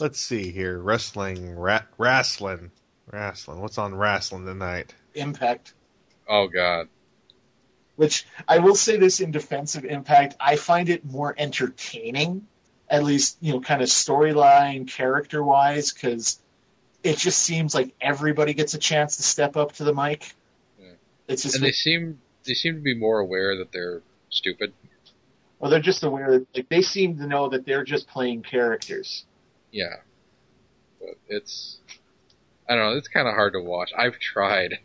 Let's see here. Wrestling, ra- wrestling, wrestling. What's on wrestling tonight? Impact. Oh God. Which I will say this in defense of Impact, I find it more entertaining, at least you know, kind of storyline, character wise, because it just seems like everybody gets a chance to step up to the mic. Yeah. It's just And they seem they seem to be more aware that they're stupid. well, they're just aware that like they seem to know that they're just playing characters. Yeah. But it's I don't know, it's kinda hard to watch. I've tried.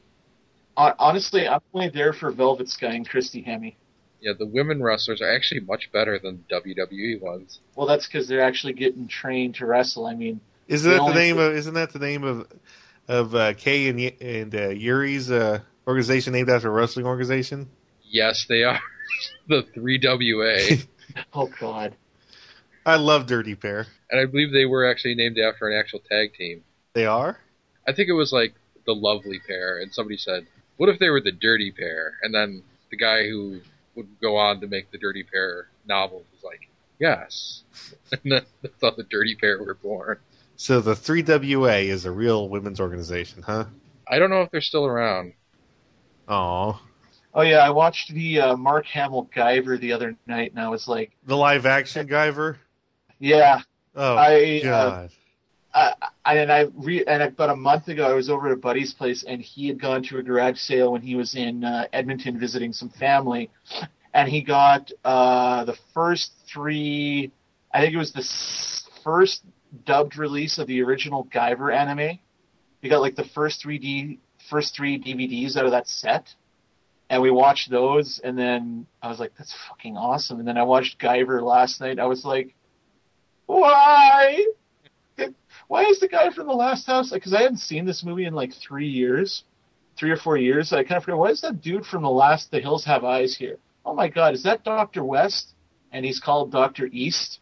Honestly, I'm only there for Velvet Sky and Christy Hemme. Yeah, the women wrestlers are actually much better than WWE ones. Well, that's because they're actually getting trained to wrestle. I mean, Isn't that the name of? Isn't that the name of of uh, Kay and and uh, Yuri's uh, organization named after a wrestling organization? Yes, they are. the three WA. oh god, I love Dirty Pair. and I believe they were actually named after an actual tag team. They are. I think it was like the lovely pair, and somebody said, "What if they were the dirty pair?" And then the guy who would go on to make the dirty pair novels was like, "Yes," and then that's how the dirty pair were born. So the 3WA is a real women's organization, huh? I don't know if they're still around. Oh, oh yeah, I watched the uh, Mark Hamill Guyver the other night, and I was like, the live action Guyver. Yeah, Oh I, uh, God. I, I and I re, and about a month ago, I was over at a buddy's place, and he had gone to a garage sale when he was in uh, Edmonton visiting some family, and he got uh, the first three. I think it was the s- first dubbed release of the original Guyver anime. He got like the first three D, first three DVDs out of that set, and we watched those, and then I was like, "That's fucking awesome!" And then I watched Guyver last night. I was like, "Why?" why is the guy from the last house because i hadn't seen this movie in like three years three or four years i kind of forgot why is that dude from the last the hills have eyes here? Oh my god is that dr west? And he's called dr east?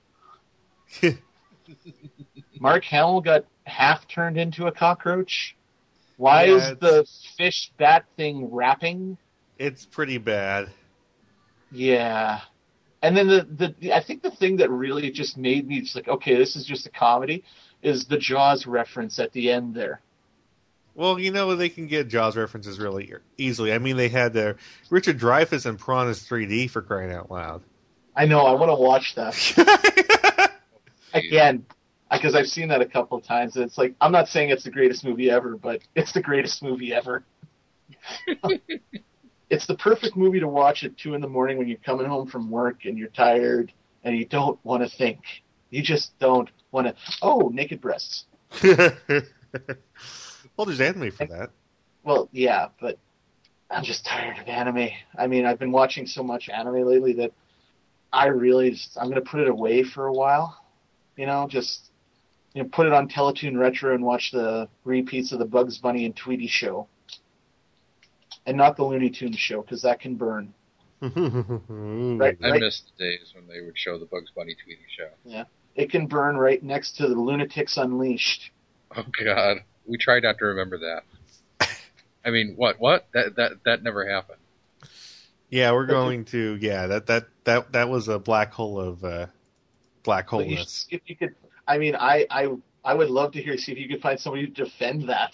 Mark hamill got half turned into a cockroach? Why Yeah, is the fish bat thing rapping? It's pretty bad. yeah and then the, the I think the thing that really just made me just like, okay, this is just a comedy, is the Jaws reference at the end there. Well, you know they can get Jaws references really easily. I mean, they had uh, Richard Dreyfuss and Piranha's 3D for crying out loud. I know, I want to watch that again because I've seen that a couple of times. And it's like I'm not saying it's the greatest movie ever, but it's the greatest movie ever. it's the perfect movie to watch at two in the morning when you're coming home from work and you're tired and you don't want to think. You just don't want to. Oh, naked breasts. well, there's anime for that. Well, yeah, but I'm just tired of anime. I mean, I've been watching so much anime lately that I really just, I'm going to put it away for a while. You know, just you know, put it on Teletoon Retro and watch the repeats of the Bugs Bunny and Tweety show, and not the Looney Tunes show because that can burn. Right. I missed the days when they would show the Bugs Bunny Tweety show. Yeah, it can burn right next to the Lunatics Unleashed. Oh God, we try not to remember that. I mean, what? What? That that that never happened. Yeah, we're going to. Yeah, that that that that was a black hole of uh, black But holeness. if you could, I mean, I, I I would love to hear see if you could find somebody to defend that.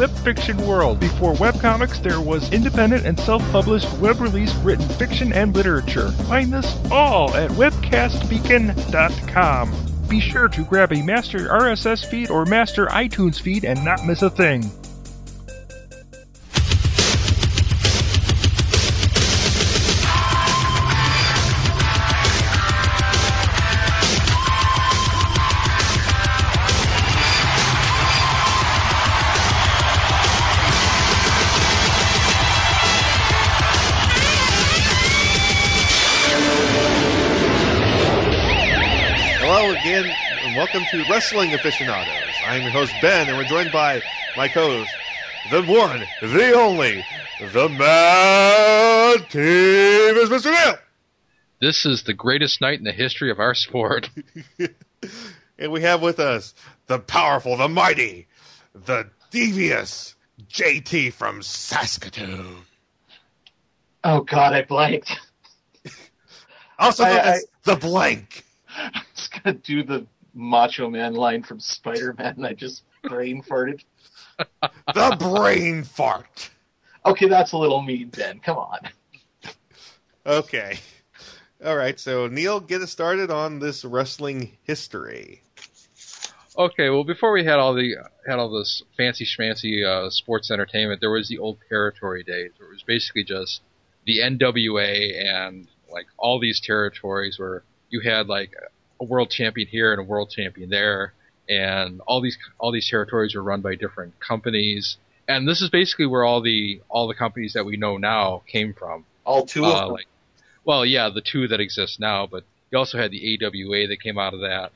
Web Fiction World. Before webcomics, there was independent and self published web release written fiction and literature. Find this all at webcastbeacon.com. Be sure to grab a master RSS feed or master iTunes feed and not miss a thing. Welcome to Wrestling Aficionados. I'm your host, Ben, and we're joined by my co-host, the one, the only, the Mad Team is Mr. Neil! This is the greatest night in the history of our sport. and we have with us the powerful, the mighty, the devious JT from Saskatoon. Oh God, I blanked. Also, I- I- the blank. I was gonna do the Macho Man line from Spider Man, I just brain farted. The brain fart. Okay, that's a little mean, Ben. Come on. Okay. All right, so Neil, get us started on this wrestling history. Okay, well, before we had all the had all this fancy schmancy uh, sports entertainment, there was the old territory days, where it was basically just the NWA and like all these territories where you had like a world champion here and a world champion there, and all these all these territories were run by different companies, and this is basically where all the all the companies that we know now came from. All two Uh, of them. like, well, yeah, the two that exist now, but you also had the AWA that came out of that.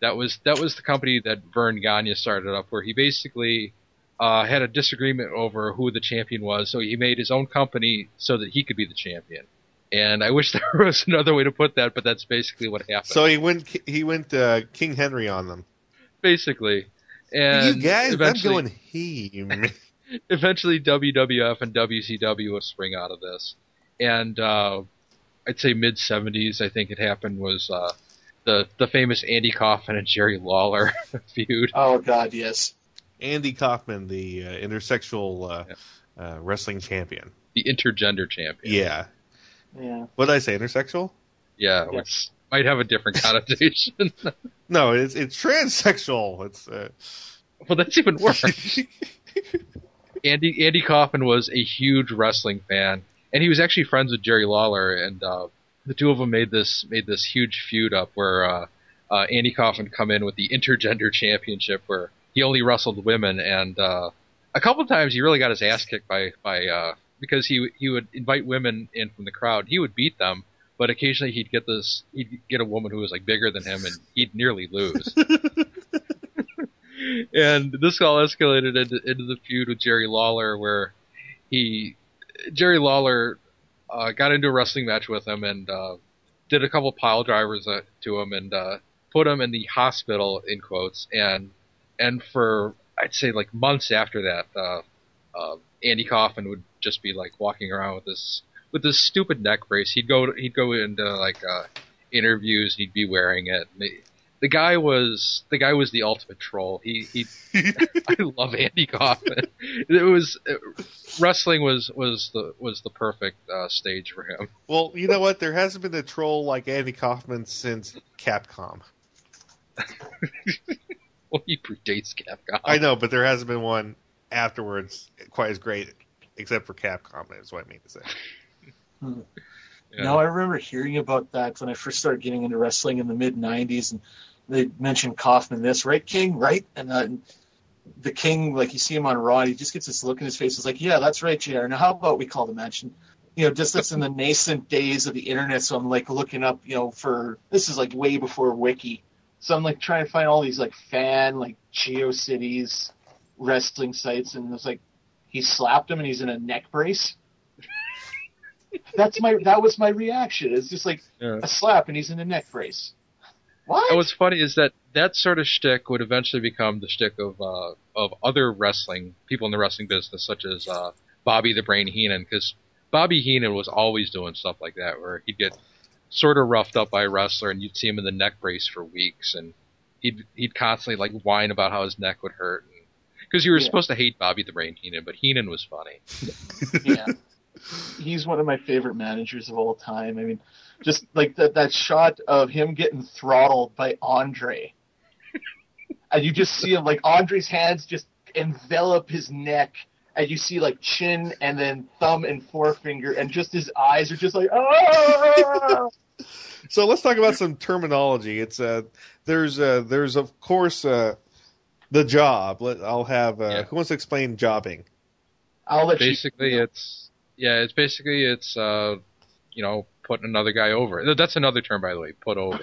That was that was the company that Verne Gagne started up, where he basically uh, had a disagreement over who the champion was, so he made his own company so that he could be the champion. And I wish there was another way to put that, but that's basically what happened. So he went he went uh, King Henry on them. basically, and you guys, I'm eventually, going he. eventually WWF and WCW will spring out of this. And uh, I'd say mid 70s, I think it happened, was uh, the the famous Andy Kaufman and Jerry Lawler feud. Oh God, yes. Andy Kaufman, the uh, intersexual uh, uh, wrestling champion. The intergender champion. Yeah. Yeah. What did I say? Intersexual? Yeah, Yeah. which might have a different connotation. No, it's it's transsexual. It's uh, well, that's even worse. Andy Andy Kaufman was a huge wrestling fan, and he was actually friends with Jerry Lawler, and uh, the two of them made this made this huge feud up where uh, uh, Andy Kaufman come in with the intergender championship, where he only wrestled women, and uh, a couple times he really got his ass kicked by by uh, because he he would invite women in from the crowd, he would beat them. But occasionally he'd get this, he'd get a woman who was like bigger than him, and he'd nearly lose. and this all escalated into, into the feud with Jerry Lawler, where he Jerry Lawler uh, got into a wrestling match with him and uh, did a couple pile drivers uh, to him and uh, put him in the hospital in quotes and and for I'd say like months after that, uh, uh, Andy Kaufman would just be like walking around with this with this stupid neck brace. He'd go he'd go into like uh, interviews. He'd be wearing it. The, guy was the guy was the ultimate troll. He he. I love Andy Kaufman. It was uh, wrestling was was the was the perfect uh, stage for him. well, you know what? There hasn't been a troll like Andy Kaufman since Capcom. Well, he predates Capcom. I know, but there hasn't been one afterwards quite as great, except for Capcom. That's what I mean to say. Yeah. No, I remember hearing about that when I first started getting into wrestling in the mid '90s, and they mentioned Kaufman. This right, King, right? And uh, the King, like you see him on Raw, he just gets this look in his face. It's like, yeah, that's right, Jr. Now, how about we call the match? And, you know, just that's in the nascent days of the internet. So I'm like looking up, you know, for this is like way before Wiki. So I'm like trying to find all these like fan like GeoCities wrestling sites, and it's like he slapped him and he's in a neck brace. That's my that was my reaction. It's just like Yeah. a slap and he's in a neck brace. What? What's funny is that that sort of shtick would eventually become the shtick of uh, of other wrestling people in the wrestling business, such as uh, Bobby the Brain Heenan, because Bobby Heenan was always doing stuff like that, where he'd get sort of roughed up by a wrestler, and you'd see him in the neck brace for weeks, and he'd he'd constantly like whine about how his neck would hurt, because you were Yeah. supposed to hate Bobby the Brain Heenan, but Heenan was funny. yeah. He's one of my favorite managers of all time. I mean, just like that that shot of him getting throttled by Andre. and you just see him like Andre's hands just envelop his neck and you see like chin and then thumb and forefinger and just his eyes are just like ah! So let's talk about some terminology. It's uh, there's uh, there's of course uh, the job. Let, I'll have uh, Yeah. who wants to explain jobbing? I'll let basically you it's yeah it's basically it's uh you know putting another guy over that's another term by the way put over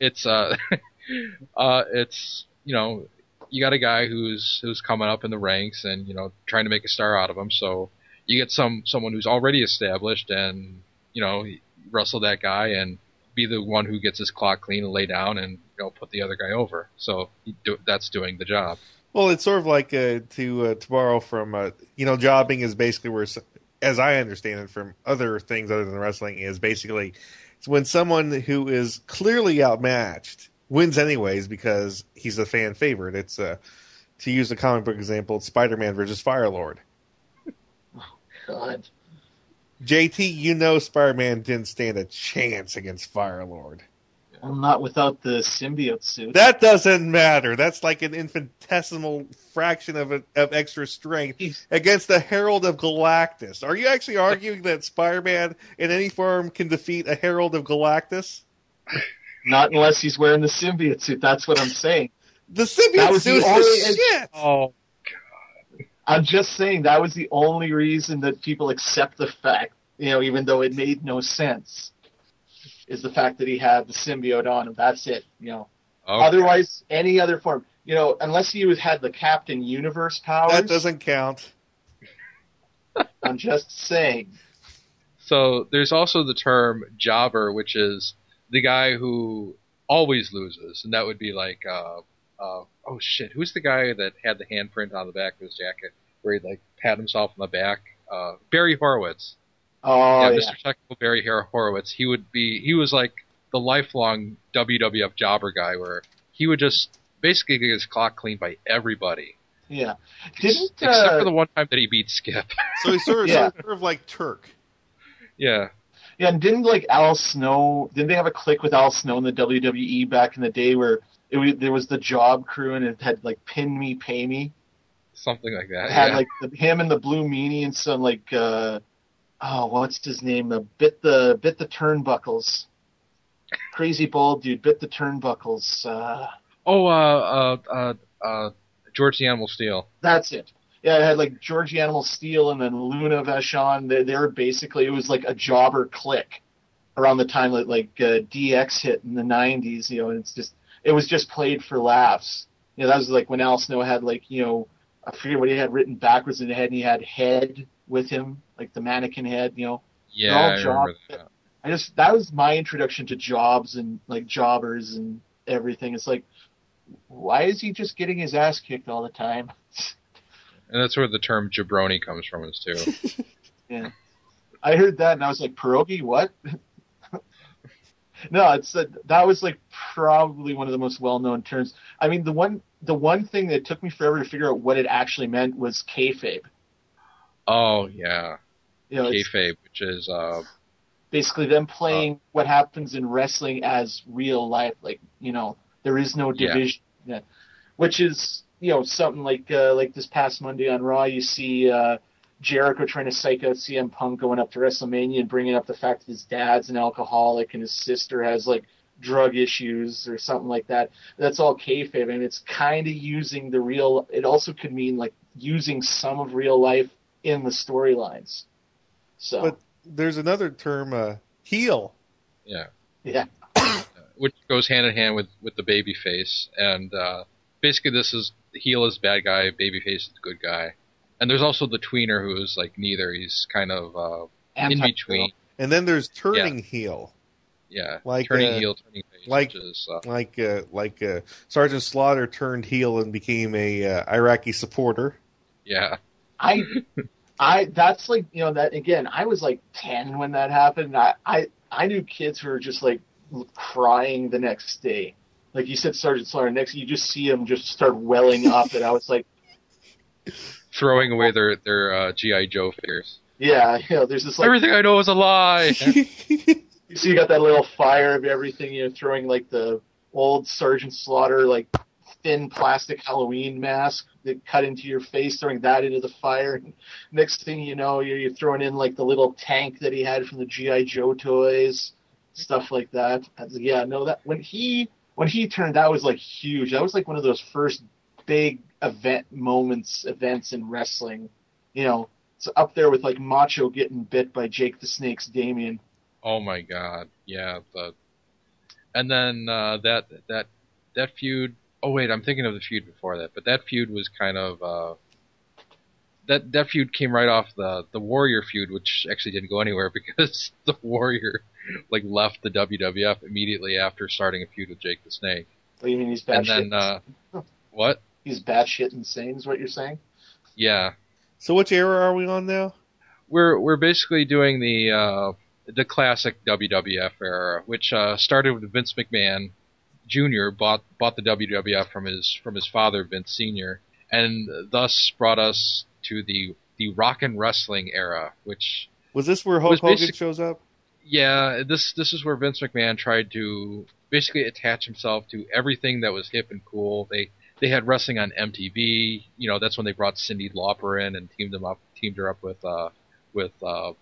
it's uh uh, it's you know you got a guy who's who's coming up in the ranks and you know trying to make a star out of him. So you get some someone who's already established and you know wrestle that guy and be the one who gets his clock clean and lay down and you know put the other guy over. So do, that's doing the job. Well, it's sort of like uh, to uh, to borrow from uh, you know jobbing is basically where, as I understand it from other things other than wrestling, is basically it's when someone who is clearly outmatched wins anyways because he's a fan favorite. It's uh, to use a comic book example, Spider Man versus Fire Lord. Oh, God. JT, you know Spider Man didn't stand a chance against Fire Lord. Well, not without the symbiote suit. That doesn't matter. That's like an infinitesimal fraction of a, of extra strength He's- against the Herald of Galactus. Are you actually arguing that Spider-Man in any form can defeat a Herald of Galactus? Not unless he's wearing the symbiote suit. That's what I'm saying. The symbiote was the suit only- is shit. Oh, I'm just saying that was the only reason that people accept the fact, you know, even though it made no sense, is the fact that he had the symbiote on him. That's it. You know. okay. Otherwise, any other form, you know, unless he was had the Captain Universe powers. That doesn't count. I'm just saying. So there's also the term jobber, which is the guy who always loses, and that would be like, uh, uh, oh shit, who's the guy that had the handprint on the back of his jacket where he'd like pat himself on the back? Uh, Barry Horowitz. Oh yeah, yeah, Mr. Technical Barry Har- Horowitz. He would be, he was like the lifelong WWF jobber guy, where he would just basically get his clock cleaned by everybody, yeah. Didn't except uh, for the one time that he beat Skip. So he's sort of, Yeah. sort of like Turk. yeah, Yeah, and didn't like Al Snow? Didn't they have a click with Al Snow in the WWE back in the day where it was, there was the Job Crew and it had like Pin Me, Pay Me. something like that. It had yeah. like the, him and the Blue Meanie and some like uh oh what's his name? The bit the bit the turnbuckles. Crazy bald dude bit the turnbuckles. Uh, oh, uh, uh, uh, uh, George the Animal Steele. that's it. Yeah, it had like Georgie Animal Steele and then Luna Vachon. They, they were basically it was like a jobber clique around the time that like uh, DX hit in the '90s. You know, and it's just it was just played for laughs. You know, that was like when Al Snow had like you know I forget what he had written backwards in the head, and he had head with him, like the mannequin head. You know, Yeah, all I remember that. I just that was my introduction to jobs and like jobbers and everything. It's like, why is he just getting his ass kicked all the time? And that's where the term jabroni comes from, is too. Yeah, I heard that and I was like, pierogi, what? no, it's uh, that was like probably one of the most well-known terms. I mean, the one the one thing that took me forever to figure out what it actually meant was kayfabe. oh yeah, You know, kayfabe, which is uh, basically them playing what happens in wrestling as real life. Like, you know, there is no division, yeah. which is, you know, something like uh, like this past Monday on Raw, you see uh, Jericho trying to psych out CM Punk going up to WrestleMania and bringing up the fact that his dad's an alcoholic and his sister has like drug issues or something like that. That's all kayfabe, and it's kind of using the real. It also could mean like using some of real life in the storylines. So But there's another term, uh, heel. yeah, yeah. which goes hand in hand with with the baby face, and uh, basically this is the heel is bad guy, baby face is the good guy, and there's also the tweener who is like neither. He's kind of uh, in between. And then there's turning heel, Yeah, Like, turning uh, heel, turning face, like- which is uh, like uh, like uh, Sergeant Slaughter turned heel and became a uh, Iraqi supporter. yeah, I, I, that's like, you know, that again, I was like 10 when that happened. I, I, I knew kids who were just like crying the next day. Like you said, Sergeant Slaughter, next you just see them just start welling up. And I was like, throwing away their their uh, GI Joe figures. yeah, you know, there's this like, Everything I know is a lie. you see, you got that little fire of everything, you know, throwing like the old Sergeant Slaughter, like thin plastic Halloween mask that cut into your face, throwing that into the fire. And next thing you know, you're, you're throwing in like the little tank that he had from the GI Joe toys, stuff like that. I was like, yeah, no, that when he when he turned, that was like huge. That was like one of those first big event moments, events in wrestling. You know, it's up there with like Macho getting bit by Jake the Snake's Damien. Oh my god, yeah. The and then uh, that that that feud. Oh wait, I'm thinking of the feud before that, but that feud was kind of uh, that that feud came right off the the Warrior feud, which actually didn't go anywhere because the Warrior like left the WWF immediately after starting a feud with Jake the Snake. What do you mean he's bad and shit? then uh, what? He's batshit insane, is what you're saying? Yeah, So which era are we on now? we're we're basically doing the uh, the classic WWF era, which uh, started with Vince McMahon Jr. bought bought the WWF from his from his father Vince Sr. and thus brought us to the the rock and wrestling era, which Was this where It Hulk Hogan shows up? yeah, this this is where Vince McMahon tried to basically attach himself to everything that was hip and cool. They they had wrestling on MTV. You know, that's when they brought Cyndi Lauper in and teamed them up, teamed her up with uh with uh,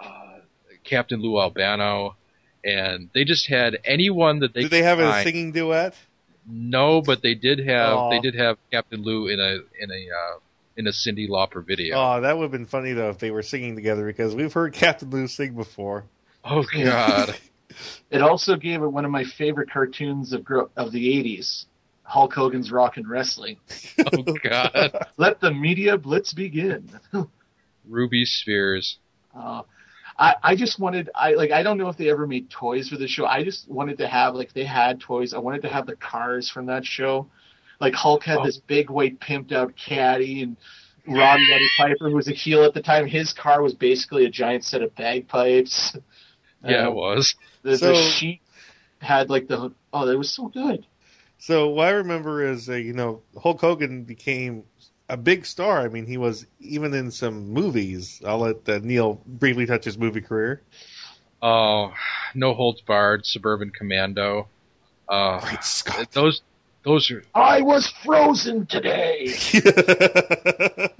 uh Captain Lou Albano, and they just had anyone that they Did they could have a singing duet? No, but they did have Aw. they did have Captain Lou in a in a uh, in a Cyndi Lauper video. Oh, that would have been funny though if they were singing together because we've heard Captain Lou sing before. oh God. It also gave it one of my favorite cartoons of of the '80s, Hulk Hogan's Rock and Wrestling. Oh God. Let the media blitz begin. Ruby Spears. Uh, I I just wanted I like I don't know if they ever made toys for the show. I just wanted to have like they had toys. I wanted to have the cars from that show. Like Hulk had Oh. this big white pimped out caddy and Roddy Roddy Piper, who was a heel at the time, his car was basically a giant set of bagpipes. Yeah, Uh, it was. the, So- the sheet had like the oh, that was so good. So what I remember is, uh, you know, Hulk Hogan became a big star. I mean, he was even in some movies. I'll let uh, Neil briefly touch his movie career. Oh, No Holds Barred, Suburban Commando. Uh, Great Scott! those those are I was frozen today.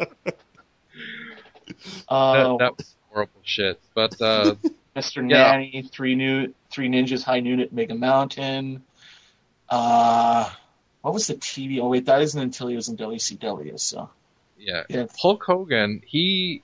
Uh, that, that was horrible shit. But uh, Mr. Yeah. Nanny, Three New, Three Ninjas, High Noon at Mega Mountain. Uh, what was the TV? Oh wait, that isn't until he was in WCW. So yeah, yeah, Hulk Hogan, he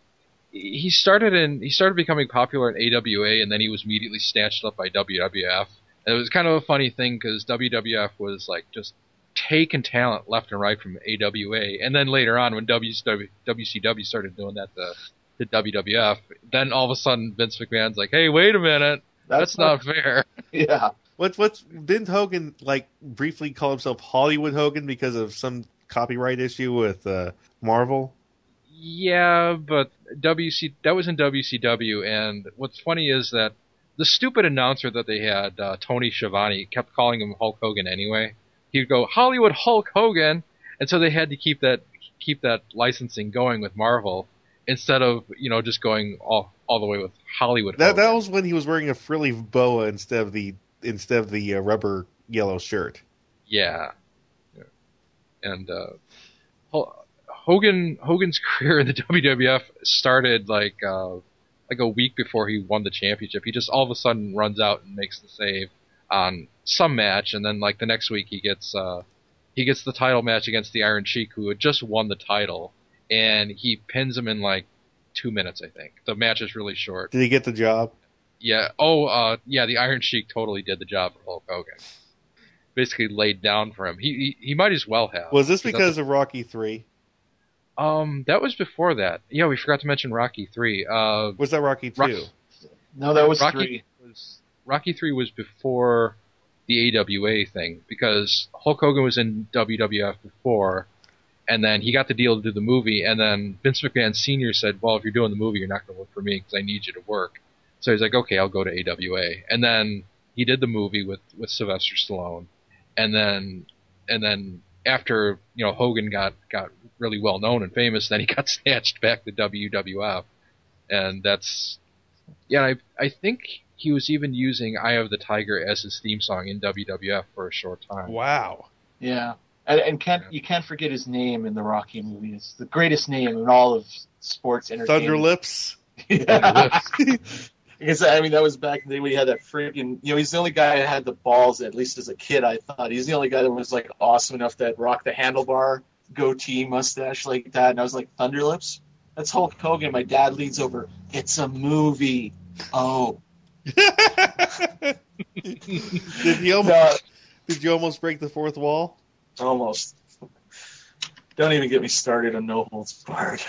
he started in he started becoming popular in AWA, and then he was immediately snatched up by WWF. And it was kind of a funny thing because WWF was like just taking talent left and right from AWA, and then later on when WCW, WCW started doing that to, to WWF, then all of a sudden Vince McMahon's like, "Hey, wait a minute, that's, not fair." Yeah, What's what's didn't Hogan like briefly call himself Hollywood Hogan because of some copyright issue with uh, Marvel? Yeah, but WC that was in WCW, and what's funny is that the stupid announcer that they had, uh, Tony Schiavone, kept calling him Hulk Hogan anyway. He'd go Hollywood Hulk Hogan, and so they had to keep that keep that licensing going with Marvel instead of you know just going all all the way with Hollywood. That Hogan. that was when he was wearing a frilly boa instead of the instead of the uh, rubber yellow shirt. Yeah. Yeah. And uh, Hogan Hogan's career in the WWF started like uh, like a week before he won the championship. He just all of a sudden runs out and makes the save on some match, and then like the next week he gets uh, he gets the title match against the Iron Sheik, who had just won the title, and he pins him in like two minutes. I think the match is really short. Did he get the job? Yeah. Oh, uh, yeah. The Iron Sheik totally did the job for Hulk Hogan. Basically laid down for him. He he, he might as well have. Was this because of Rocky Three? um, that was before that. Yeah, we forgot to mention Rocky Three. Uh, Was that Rocky Two? Rocky- no, that was Rocky three. was Rocky Three was before the AWA thing because Hulk Hogan was in WWF before, and then he got the deal to do the movie, and then Vince McMahon Senior said, "Well, if you're doing the movie, you're not going to work for me because I need you to work." So he's like, "Okay, I'll go to AWA," and then he did the movie with with Sylvester Stallone, and then and then after you know Hogan got got really well known and famous, then he got snatched back to WWF, and that's yeah, I I think he was even using "Eye of the Tiger" as his theme song in WWF for a short time. Wow. Yeah, and, and can't Yeah. you can't forget his name in the Rocky movie. It's the greatest name in all of sports entertainment. Thunder Lips. Yeah. Because I mean, that was back in the day when he had that freaking. You know, he's the only guy that had the balls. At least as a kid, I thought he's the only guy that was like awesome enough that rocked the handlebar, goatee, mustache like that. And I was like, Thunderlips. That's Hulk Hogan. My dad leans over. It's a movie. Oh Did he almost no, Did you almost break the fourth wall? Almost. Don't even get me started on No Holds Barred.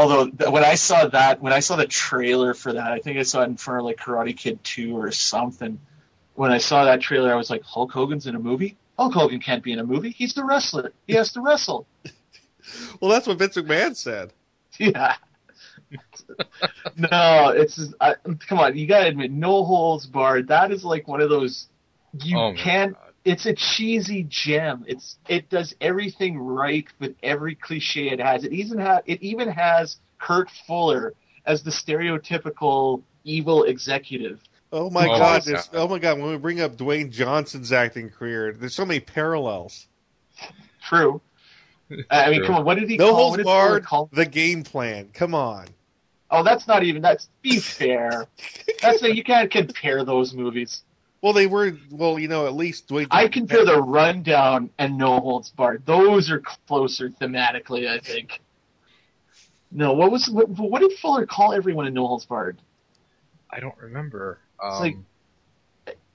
Although when I saw that, when I saw the trailer for that, I think I saw it in front of like Karate Kid 2 or something. When I saw that trailer, I was like, Hulk Hogan's in a movie? Hulk Hogan can't be in a movie. He's the wrestler. He has to wrestle. Well, that's what Vince McMahon said. Yeah. no, it's just, I, come on. You gotta admit, No Holds Barred. That is like one of those you oh can't God. It's a cheesy gem. It's it does everything right with every cliche it has. It even ha- it even has Kurt Fuller as the stereotypical evil executive. Oh my Oh, god! my there's- Oh my god! When we bring up Dwayne Johnson's acting career, there's so many parallels. True. I mean, True. come on. What did he No call? What holds did barred. call? The game plan. Come on. Oh, that's not even. That's be fair. That's you can't compare those movies. Well, they were. Well, you know, at least Dwayne. I compare the Rundown and No Holds Barred. Those are closer thematically, I think. No, what was what, what did Fuller call everyone in No Holds Barred? I don't remember. Um, like-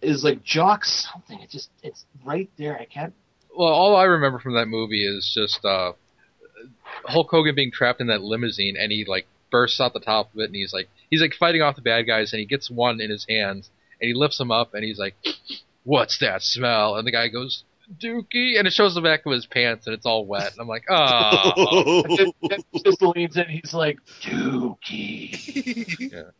Is like jock something. It just it's right there. I can't. well, all I remember from that movie is just uh, Hulk Hogan being trapped in that limousine, and he like bursts out the top of it, and he's like he's like fighting off the bad guys, and he gets one in his hands, and he lifts him up, and he's like, "What's that smell?" And the guy goes, "Dookie," and it shows the back of his pants, and it's all wet, and I'm like, "Oh." Just, just leans in. He's like Dookie.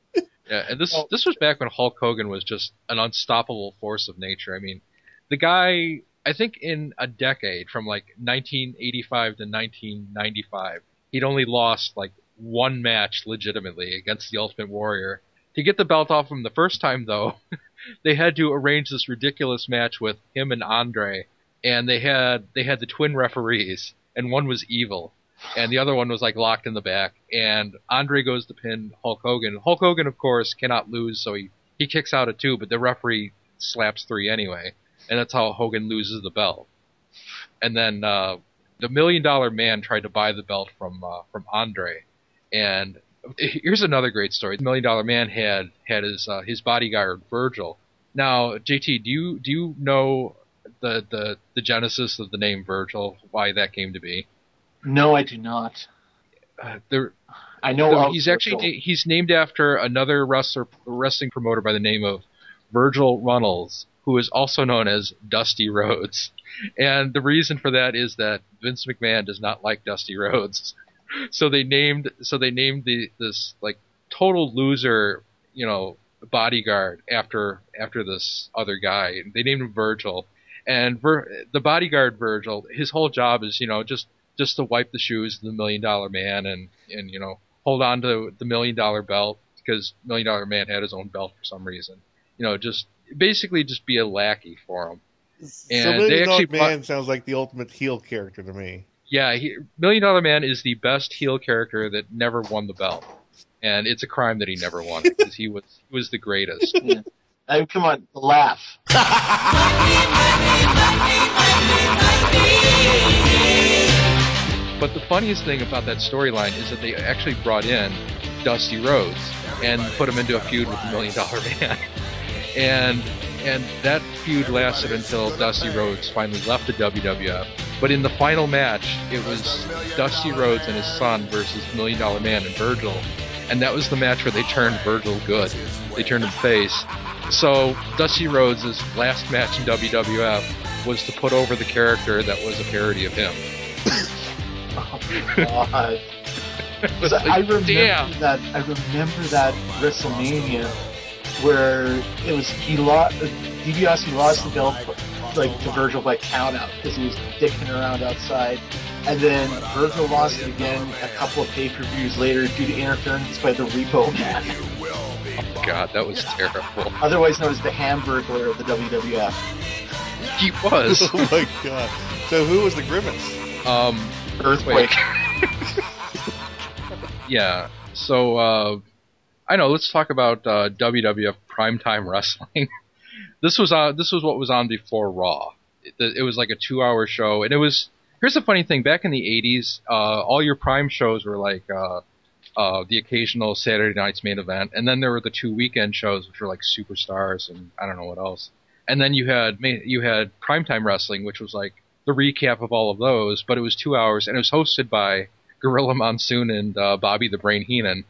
Yeah, and this Well- this was back when Hulk Hogan was just an unstoppable force of nature. I mean, the guy, I think in a decade from like 1985 to 1995, he'd only lost like one match legitimately against the Ultimate Warrior. To get the belt off him the first time though, they had to arrange this ridiculous match with him and Andre, and they had they had the twin referees, and one was evil and the other one was like locked in the back. And Andre goes to pin Hulk Hogan. Hulk Hogan, of course, cannot lose, so he he kicks out at two, but the referee slaps three anyway, and that's how Hogan loses the belt. And then uh, the Million Dollar Man tried to buy the belt from uh, from Andre, and here's another great story. The Million Dollar Man had had his uh, his bodyguard Virgil. Now, JT, do you do you know the the the genesis of the name Virgil? Why that came to be? No, I do not. Uh, there, I know No, of he's actually Virgil. na- he's named after another wrestler, wrestling promoter by the name of Virgil Runnels, who is also known as Dusty Rhodes. And the reason for that is that Vince McMahon does not like Dusty Rhodes, so they named so they named the this like total loser, you know, bodyguard after after this other guy. They named him Virgil, and Vir- the bodyguard Virgil, his whole job is you know just just to wipe the shoes of the Million Dollar Man and and you know hold on to the Million Dollar belt because Million Dollar Man had his own belt for some reason. You know, just basically just be a lackey for him. so Million Dollar Man sounds like the ultimate heel character to me. Yeah, he, Million Dollar Man is the best heel character that never won the belt, and it's a crime that he never won it because he was he was the greatest. I, come on, laugh. But the funniest thing about that storyline is that they actually brought in Dusty Rhodes and put him into a feud with the Million Dollar Man, and and that feud lasted until Dusty Rhodes finally left the WWF. But in the final match, it was Dusty Rhodes and his son versus Million Dollar Man and Virgil, and that was the match where they turned Virgil good. They turned him face. So Dusty Rhodes' last match in WWF was to put over the character that was a parody of him. Oh, God. It was I remember damn. that. I remember that WrestleMania where it was he lost. DiBiase lost the belt like to Virgil by count out because he was dicking around outside, and then Virgil lost it again a couple of pay per views later due to interference by the Repo Man, God, that was terrible. otherwise known as the Hamburglar of the WWF. He was. oh my god! So who was the Grimace? Um, Earthquake. yeah. So, uh, I know. Let's talk about uh, WWF primetime wrestling. this was uh, this was what was on before Raw. It, it was like a two-hour show, and it was. Here's the funny thing: back in the '80s, uh, all your prime shows were like uh, uh, the occasional Saturday night's main event, and then there were the two weekend shows, which were like Superstars and I don't know what else. and then you had you had primetime wrestling, which was like the recap of all of those, but it was two hours and it was hosted by Gorilla Monsoon and uh, Bobby the Brain Heenan,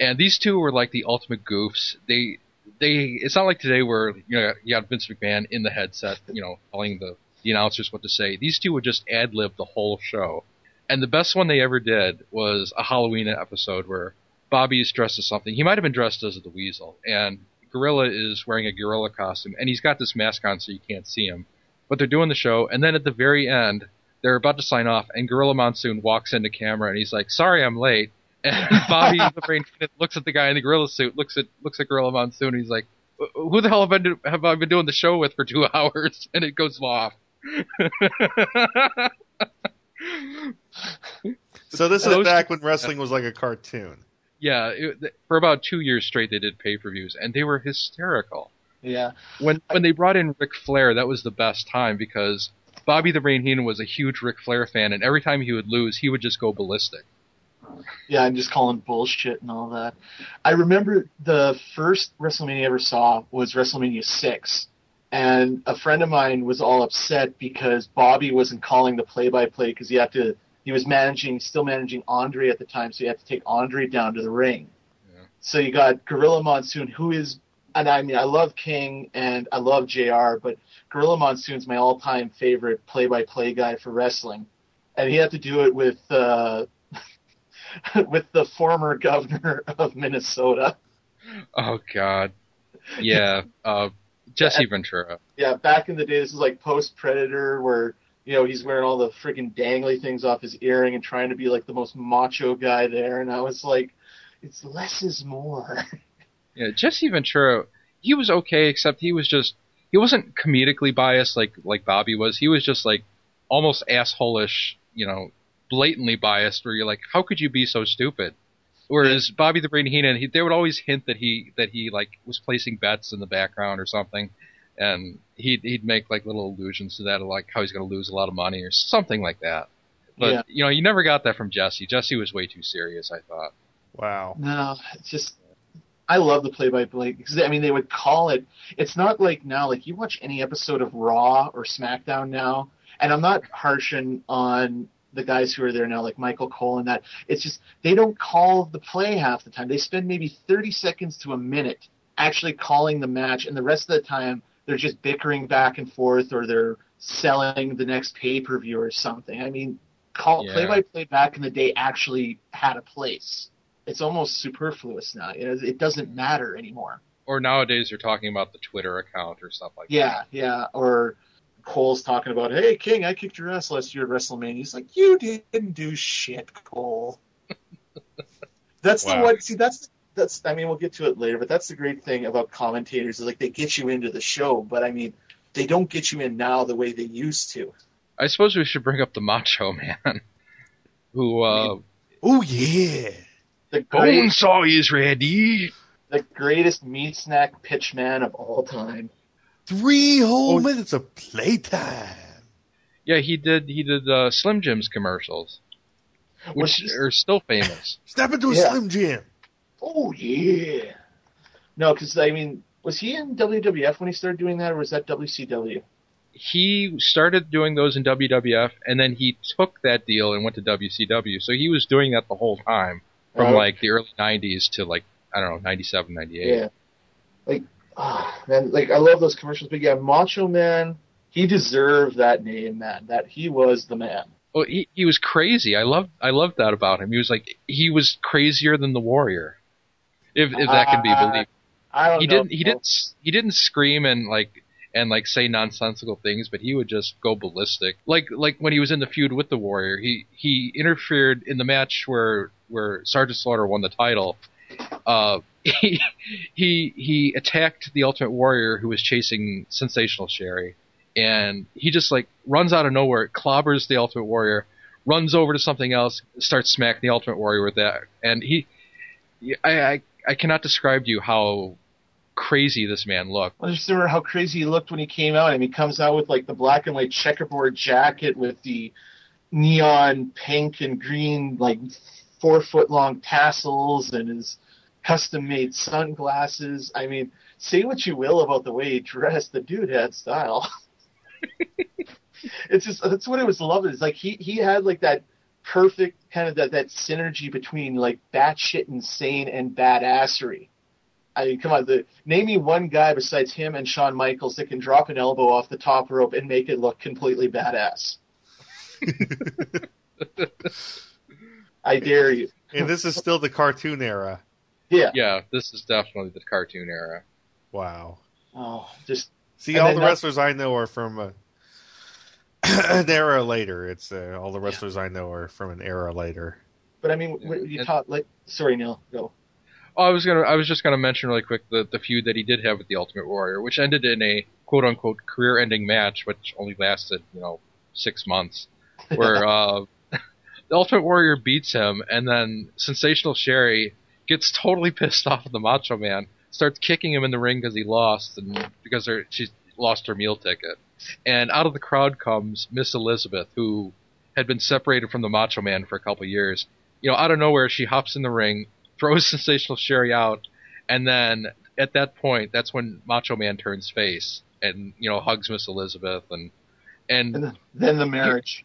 and these two were like the ultimate goofs. They they it's not like today where you know you got Vince McMahon in the headset, you know, telling the the announcers what to say. These two would just ad lib the whole show. And the best one they ever did was a Halloween episode where Bobby is dressed as something. He might have been dressed as the Weasel, and Gorilla is wearing a gorilla costume, and he's got this mask on so you can't see him. But they're doing the show, and then at the very end, they're about to sign off, and Gorilla Monsoon walks into camera, and he's like, "Sorry, I'm late." And Bobby the Brain looks at the guy in the gorilla suit, looks at looks at Gorilla Monsoon, and he's like, "Who the hell have I, do, have I been doing the show with for two hours?" And it goes off. So this is back when wrestling was like a cartoon. yeah, it, for about two years straight, they did pay per views, and they were hysterical. Yeah. When when they brought in Ric Flair, that was the best time because Bobby the Brain Heenan was a huge Ric Flair fan, and every time he would lose, he would just go ballistic. Yeah, I'm just calling bullshit and all that. I remember the first WrestleMania I ever saw was WrestleMania 6. And a friend of mine was all upset because Bobby wasn't calling the play by play because he had to, he was managing, still managing Andre at the time, so he had to take Andre down to the ring. Yeah. So you got Gorilla Monsoon, who is, and I mean, I love King and I love JR, but Gorilla Monsoon's my all time favorite play by play guy for wrestling. And he had to do it with, uh, with the former governor of Minnesota. Oh God, yeah, uh, Jesse Ventura. Yeah, back in the day, this is like post Predator, where you know he's wearing all the freaking dangly things off his earring and trying to be like the most macho guy there, and I was like, it's less is more. Yeah, Jesse Ventura. He was okay, except he was just he wasn't comedically biased like like Bobby was. He was just like almost assholish, you know, blatantly biased. Where you're like, how could you be so stupid? Whereas Bobby the Brain Heenan, he, they would always hint that he that he like was placing bets in the background or something, and he'd he'd make like little allusions to that, like how he's going to lose a lot of money or something like that. But Yeah. you know, you never got that from Jesse. Jesse was way too serious. I thought. Wow. No, it's just I love the play-by-play because I mean they would call it. It's not like now, like you watch any episode of Raw or SmackDown now, and I'm not harshing on the guys who are there now, like Michael Cole and that. It's just they don't call the play half the time. They spend maybe 30 seconds to a minute actually calling the match, and the rest of the time they're just bickering back and forth or they're selling the next pay-per-view or something. I mean, call play-by-play back in the day actually had a place it's almost superfluous now. You know, it doesn't matter anymore. Or nowadays they're talking about the Twitter account or stuff like that. Yeah, yeah. Or Cole's talking about, "Hey, King, I kicked your ass last year at WrestleMania." He's like, "You didn't do shit, Cole." that's the one. See, that's that's. I mean, we'll get to it later, but that's the great thing about commentators is like they get you into the show, but I mean, they don't get you in now the way they used to. I suppose we should bring up the Macho Man, who uh, Oh yeah. The great, saw is ready. the greatest meat snack pitch man of all time. Three whole Oh. minutes of playtime. Yeah, he did. He did uh, Slim Jim's commercials, which he's- are still famous. Step into a Yeah. Slim Jim. Oh yeah. No, because I mean, was he in WWF when he started doing that, or was that WCW? he started doing those in WWF, and then he took that deal and went to WCW. So he was doing that the whole time, from Oh. like the early '90s to like I don't know, '97, '98. Yeah. Like, ah, man, like I love those commercials, but yeah, Macho Man, he deserved that name, man. That he was the man. Well, he he was crazy. I love I loved that about him. He was like he was crazier than the Warrior, if if that can be Ah, believed. I don't he know. didn't he didn't he didn't scream and like and like say nonsensical things but he would just go ballistic like like when he was in the feud with the warrior he he interfered in the match where where sergeant slaughter won the title uh he he he attacked the ultimate warrior who was chasing sensational sherri and he just like runs out of nowhere clobbers the ultimate warrior runs over to something else starts smacking the ultimate warrior with that and he I, I I cannot describe to you how crazy this man looked. I just remember how crazy he looked when he came out. I mean, he comes out with like the black and white checkerboard jacket with the neon pink and green, like four foot long tassels and his custom made sunglasses. I mean, say what you will about the way he dressed, the dude had style. it's just that's what I was loving. It's like he he had like that perfect kind of that that synergy between like batshit insane and badassery. I mean, come on, the name me one guy besides him and Shawn Michaels that can drop an elbow off the top rope and make it look completely badass. I dare you. and this is still the cartoon era. Yeah. Yeah, this is definitely the cartoon era. Wow. Oh, just See, all then the that- wrestlers I know are from uh, an era later. It's uh, all the wrestlers I know are from an era later. but I mean, when you And- talk like sorry, Neil, go. Oh, I was gonna, I was just gonna mention really quick the the feud that he did have with the Ultimate Warrior, which ended in a quote unquote career ending match, which only lasted you know six months, where uh, the Ultimate Warrior beats him, and then Sensational Sherri gets totally pissed off at the Macho Man, starts kicking him in the ring because he lost and because she lost her meal ticket, and out of the crowd comes Miss Elizabeth, who had been separated from the Macho Man for a couple years. You know, out of nowhere, she hops in the ring, throws Sensational Sherri out, and then at that point, that's when Macho Man turns face and you know hugs Miss Elizabeth and and And then, then the marriage.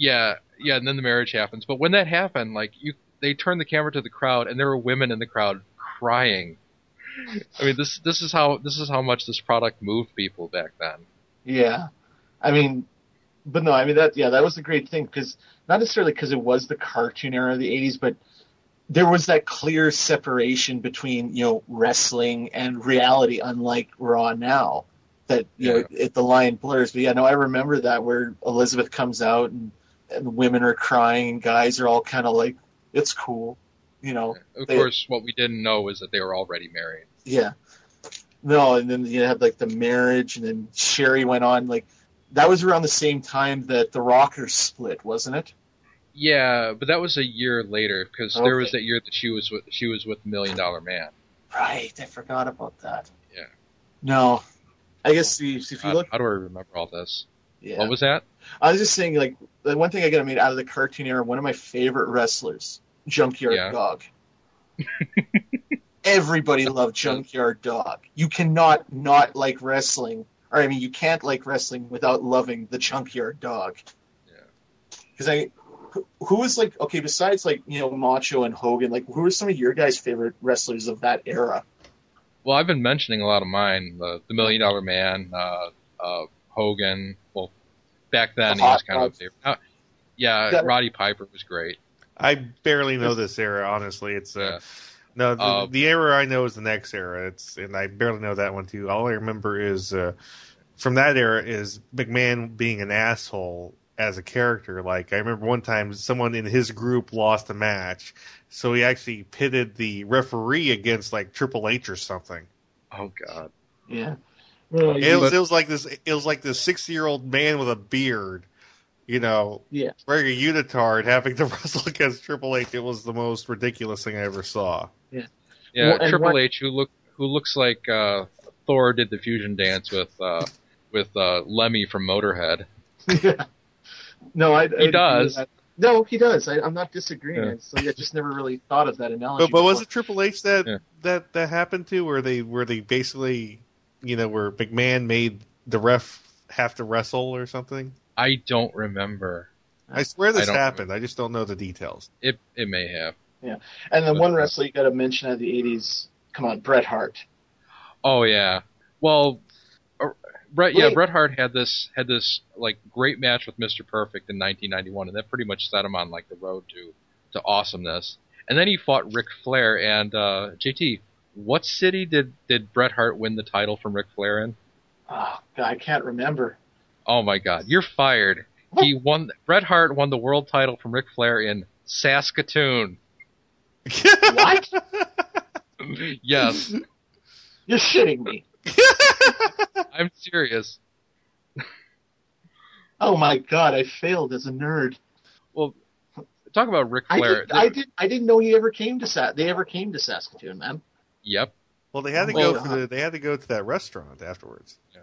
Yeah, yeah, and then the marriage happens. But when that happened, like you, they turned the camera to the crowd, and there were women in the crowd crying. I mean, this this is how this is how much this product moved people back then. Yeah, I mean, but no, I mean that. Yeah, that was a great thing because not necessarily because it was the cartoon era of the '80s, but there was that clear separation between you know wrestling and reality, unlike Raw now. That you know, it, the line blurs. But yeah, no, I remember that where Elizabeth comes out and, and women are crying and guys are all kind of like, "It's cool," you know. Of They- course, what we didn't know is that they were already married. Yeah. No, and then you had like the marriage, and then Sherri went on like that was around the same time that the Rockers split, wasn't it? Yeah, but that was a year later because there was that year that she was with she was with Million Dollar Man. Right, I forgot about that. Yeah. No, I guess the, if you look, how do I remember all this? Yeah. What was that? I was just saying like the one thing I got to out of the cartoon era. One of my favorite wrestlers, Junkyard Yeah. Dog. Everybody loved Junkyard Dog. You cannot not like wrestling, or I mean, you can't like wrestling without loving the Junkyard Dog. Yeah. Because I, who- who was like okay besides like you know Macho and Hogan, like who are some of your guys' favorite wrestlers of that era? Well, I've been mentioning a lot of mine. The, the Million Dollar Man, uh, uh, Hogan. Well, back then The he was Hot kind of a favorite. Uh, yeah, That- Roddy Piper was great. I barely know this era, honestly. It's uh, Yeah. no the, Uh, the era I know is the next era. It's and I barely know that one too. All I remember is uh, from that era is McMahon being an asshole as a character. Like I remember one time someone in his group lost a match, so he actually pitted the referee against like Triple H or something. Oh God. Yeah. It was, it was like this. It was like this six-year-old man with a beard, you know, Yeah. wearing a unitard, having to wrestle against Triple H. It was the most ridiculous thing I ever saw. Yeah, Well, Triple what- H, who look who looks like uh, Thor did the fusion dance with uh, with uh, Lemmy from Motorhead. yeah. No, I, I agree with does. that. No, he does. I, I'm not disagreeing. Yeah. I, just, I just never really thought of that analogy. But but was it Triple H that Yeah. that that happened to where they where they basically, you know, where McMahon made the ref have to wrestle or something? I don't remember. I swear this don't happened. I just don't know the details. It it may have. Yeah, and then But- one wrestler you got to mention out of the '80s. Come on, Bret Hart. Oh yeah. Well, uh, Bret yeah Wait. Bret Hart had this had this like great match with Mr. Perfect in 1991, and that pretty much set him on like the road to to awesomeness. And then he fought Ric Flair and uh, JT. What city did did Bret Hart win the title from Ric Flair in? Oh, I can't remember. Oh my God, you're fired. He won. Bret Hart won the world title from Ric Flair in Saskatoon. What? yes, You're shitting me. I'm serious. Oh my God, I failed as a nerd. Well, talk about Ric I Flair. did, I did. I didn't know he ever came to Sa- They ever came to Saskatoon, man. Yep. well, they had to Well, go for the, they had to go to that restaurant afterwards. Yeah.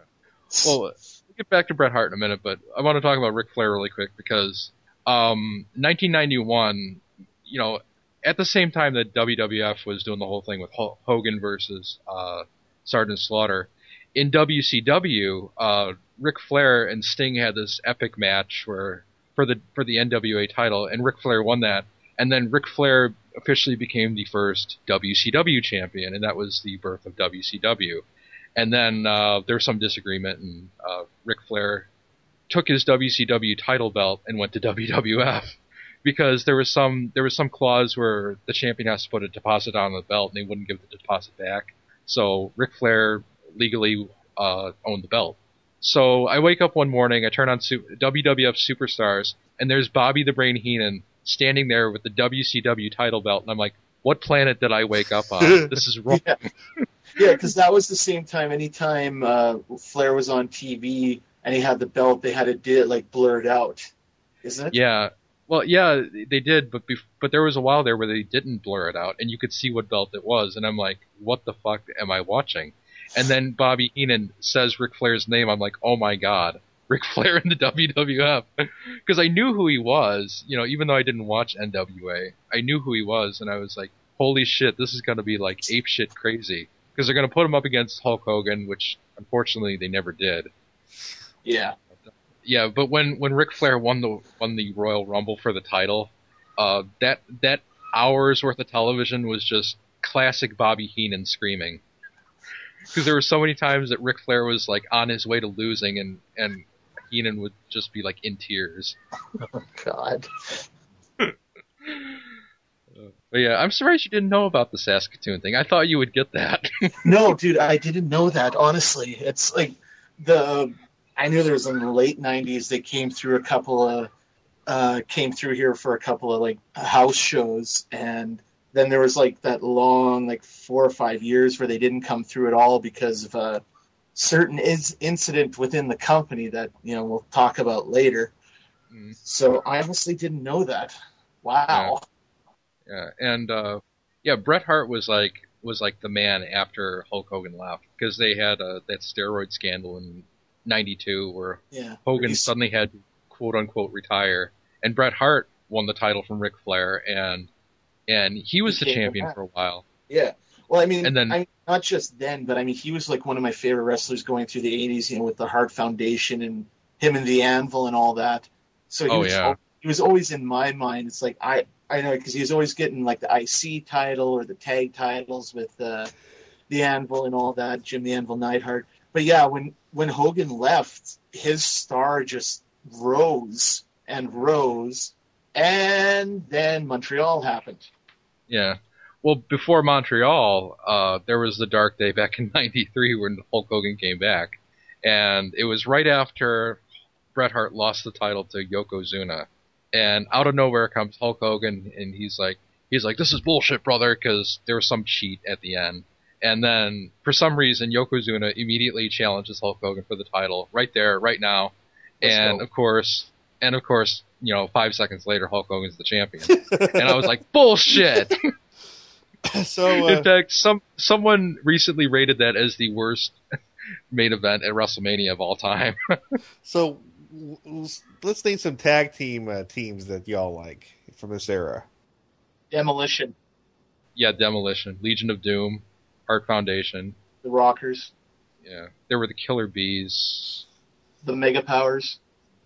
Well, we'll get back to Bret Hart in a minute, but I want to talk about Ric Flair really quick because um, 1991, you know, at the same time that WWF was doing the whole thing with Ho- Hogan versus uh, Sergeant Slaughter. In WCW, uh, Ric Flair and Sting had this epic match where for the for the NWA title, and Ric Flair won that. And then Ric Flair officially became the first WCW champion, and that was the birth of WCW. And then uh, there was some disagreement, and uh, Ric Flair took his WCW title belt and went to WWF because there was some there was some clause where the champion has to put a deposit on the belt, and they wouldn't give the deposit back. So Ric Flair legally uh, owned the belt. So I wake up one morning, I turn on WWF Superstars, and there's Bobby the Brain Heenan standing there with the WCW title belt, and I'm like, what planet did I wake up on? this is wrong. Yeah, yeah, because that was the same time. Anytime uh, Flair was on TV and he had the belt, they had to do it like blurred out, isn't it? Yeah. Well, yeah, they did, but bef- but there was a while there where they didn't blur it out, and you could see what belt it was, and I'm like, what the fuck am I watching? And then Bobby Heenan says Ric Flair's name. I'm like, oh my god, Ric Flair in the WWF, because I knew who he was. You know, even though I didn't watch NWA, I knew who he was, and I was like, holy shit, this is gonna be like ape shit crazy, because they're gonna put him up against Hulk Hogan, which unfortunately they never did. Yeah. Yeah, but when when Ric Flair won the won the Royal Rumble for the title, uh, that that hours worth of television was just classic Bobby Heenan screaming. Because there were so many times that Ric Flair was like on his way to losing, and and Heenan would just be like in tears. Oh God. But yeah, I'm surprised you didn't know about the Saskatoon thing. I thought you would get that. No, dude, I didn't know that. Honestly, it's like the I knew there was in the late '90s. They came through a couple of uh, came through here for a couple of like house shows, and then there was like that long like four or five years where they didn't come through at all because of a certain is incident within the company that you know we'll talk about later. Mm. So I honestly didn't know that. Wow. Yeah, and uh, yeah, Bret Hart was like was like the man after Hulk Hogan left because they had uh, that steroid scandal in '92 where Yeah. Hogan He's- suddenly had to quote unquote retire, and Bret Hart won the title from Ric Flair, and and he was the the champion for a while. Yeah. Well, I mean, And then- I mean, not just then, but I mean, he was like one of my favorite wrestlers going through the '80s. You know, with the Hart Foundation and him and the Anvil and all that. So he Oh, was, yeah. he was always in my mind. It's like I I know because he was always getting like the IC title or the tag titles with uh, the Anvil and all that, Jim the Anvil Neidhart. But yeah, when when Hogan left, his star just rose and rose, and then Montreal happened. Yeah. Well, before Montreal, uh, there was the dark day back in '93 when Hulk Hogan came back, and it was right after Bret Hart lost the title to Yokozuna, and out of nowhere comes Hulk Hogan, and he's like, he's like, "This is bullshit, brother," because there was some cheat at the end. And then, for some reason, Yokozuna immediately challenges Hulk Hogan for the title right there, right now. Let's and go. of course, and of course, you know, five seconds later, Hulk Hogan's the champion. and I was like, bullshit. so In uh, fact, some someone recently rated that as the worst main event at WrestleMania of all time. so w- w- let's name some tag team uh, teams that y'all like from this era. Demolition, yeah, Demolition, Legion of Doom, Hart Foundation. the Rockers, Yeah, there were the Killer Bees. the Mega Powers.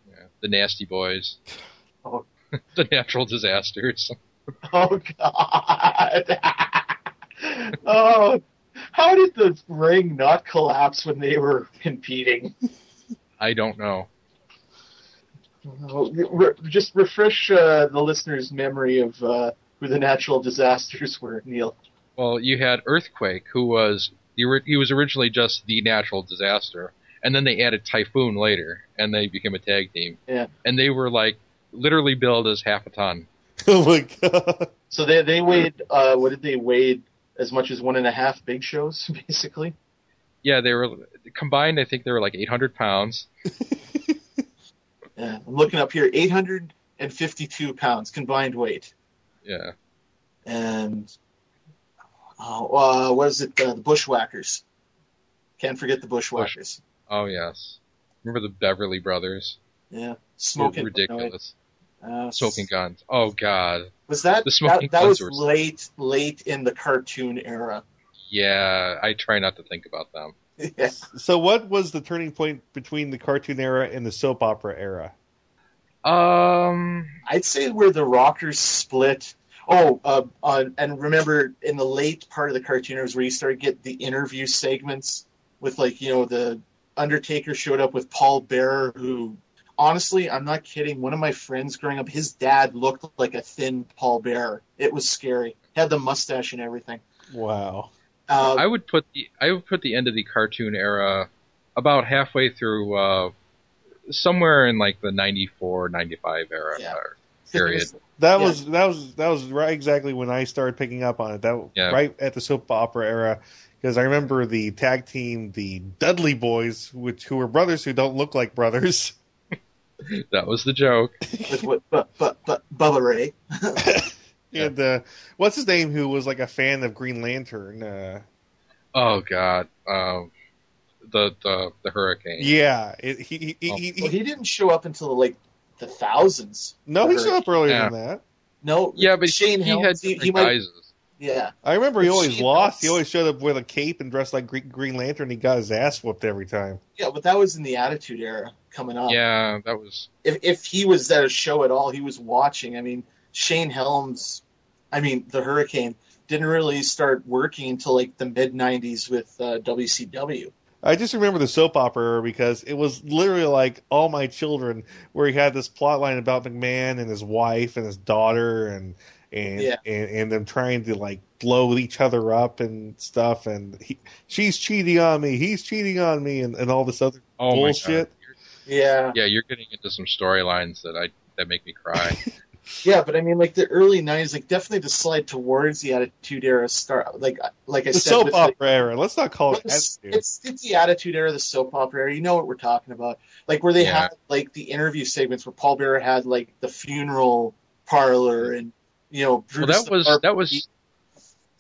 Yeah, the Nasty Boys. Oh. the Natural Disasters. Oh God! oh, how did the ring not collapse when they were competing? I don't know. Oh, re- just refresh uh, the listener's memory of uh, who the natural disasters were, Neil. Well, you had Earthquake, who was he was originally just the natural disaster, and then they added Typhoon later, and they became a tag team. Yeah. And they were like literally billed as half a ton. Oh my god! So they they weighed uh, what did they weigh as much as one and a half big shows, basically. Yeah, they were combined. I think they were like 800 pounds. Yeah, I'm looking up here, 852 pounds combined weight. Yeah. and oh, uh, what is it? Uh, the Bushwhackers. Can't forget the Bushwhackers. Oh yes. Remember the Beverly Brothers? Yeah, smoking ridiculous. Uh, Smoking guns. Oh god. Was that The Smoking that, that Guns was were- late, late in the cartoon era? Yeah, I try not to think about them. yeah. So, what was the turning point between the cartoon era and the soap opera era? Um, I'd say where the Rockers split. Oh, uh, on, and remember in the late part of the cartoon era was where you started to get the interview segments with like you know the Undertaker showed up with Paul Bearer, who honestly I'm not kidding. One of my friends growing up, his dad looked like a thin Paul Bearer. It was scary. Had the mustache and everything. Wow. Uh, I would put the I would put the end of the cartoon era about halfway through, uh, somewhere in like the 94, 95 era Yeah. period. That Yeah. was that was that was right exactly when I started picking up on it. That Yeah. right at the soap opera era because I remember the tag team, the Dudley Boys, which who were brothers who don't look like brothers. That was the joke. with what, but but but Bubba Ray. Yeah. And uh, what's his name? Who was like a fan of Green Lantern? Uh, Oh God, um, the the the hurricane. yeah, it, he, he, he, Oh. he, Well, he didn't show up until like the thousands. no, he showed up earlier Yeah. than that. No, Yeah, but Shane he had Helms, he, he might, guises. Yeah. I remember he But always she lost. He always showed up with a cape and dressed like Green, Green Lantern. He got his ass whooped every time. Yeah, but that was in the Attitude Era coming up. Yeah, that was. If if he was at a show at all, he was watching. I mean, Shane Helms, I mean, the Hurricane didn't really start working until like the mid '90s with uh, WCW. I just remember the soap opera because it was literally like All My Children, where he had this plot line about McMahon and his wife and his daughter, and and Yeah. and, and them trying to like blow each other up and stuff. And he, she's cheating on me, he's cheating on me, and, and all this other Oh bullshit. Yeah, Yeah, you're getting into some storylines that I that make me cry. yeah, but I mean, like the early '90s, like definitely the slide towards the Attitude Era start. Like uh, like I The said, soap with, like, opera era. Let's not call it It's, it's it's the attitude era, the soap opera era. You know what we're talking about, like where they Yeah. had like the interview segments where Paul Bearer had like the funeral parlor and you know well, that the was Barber- that was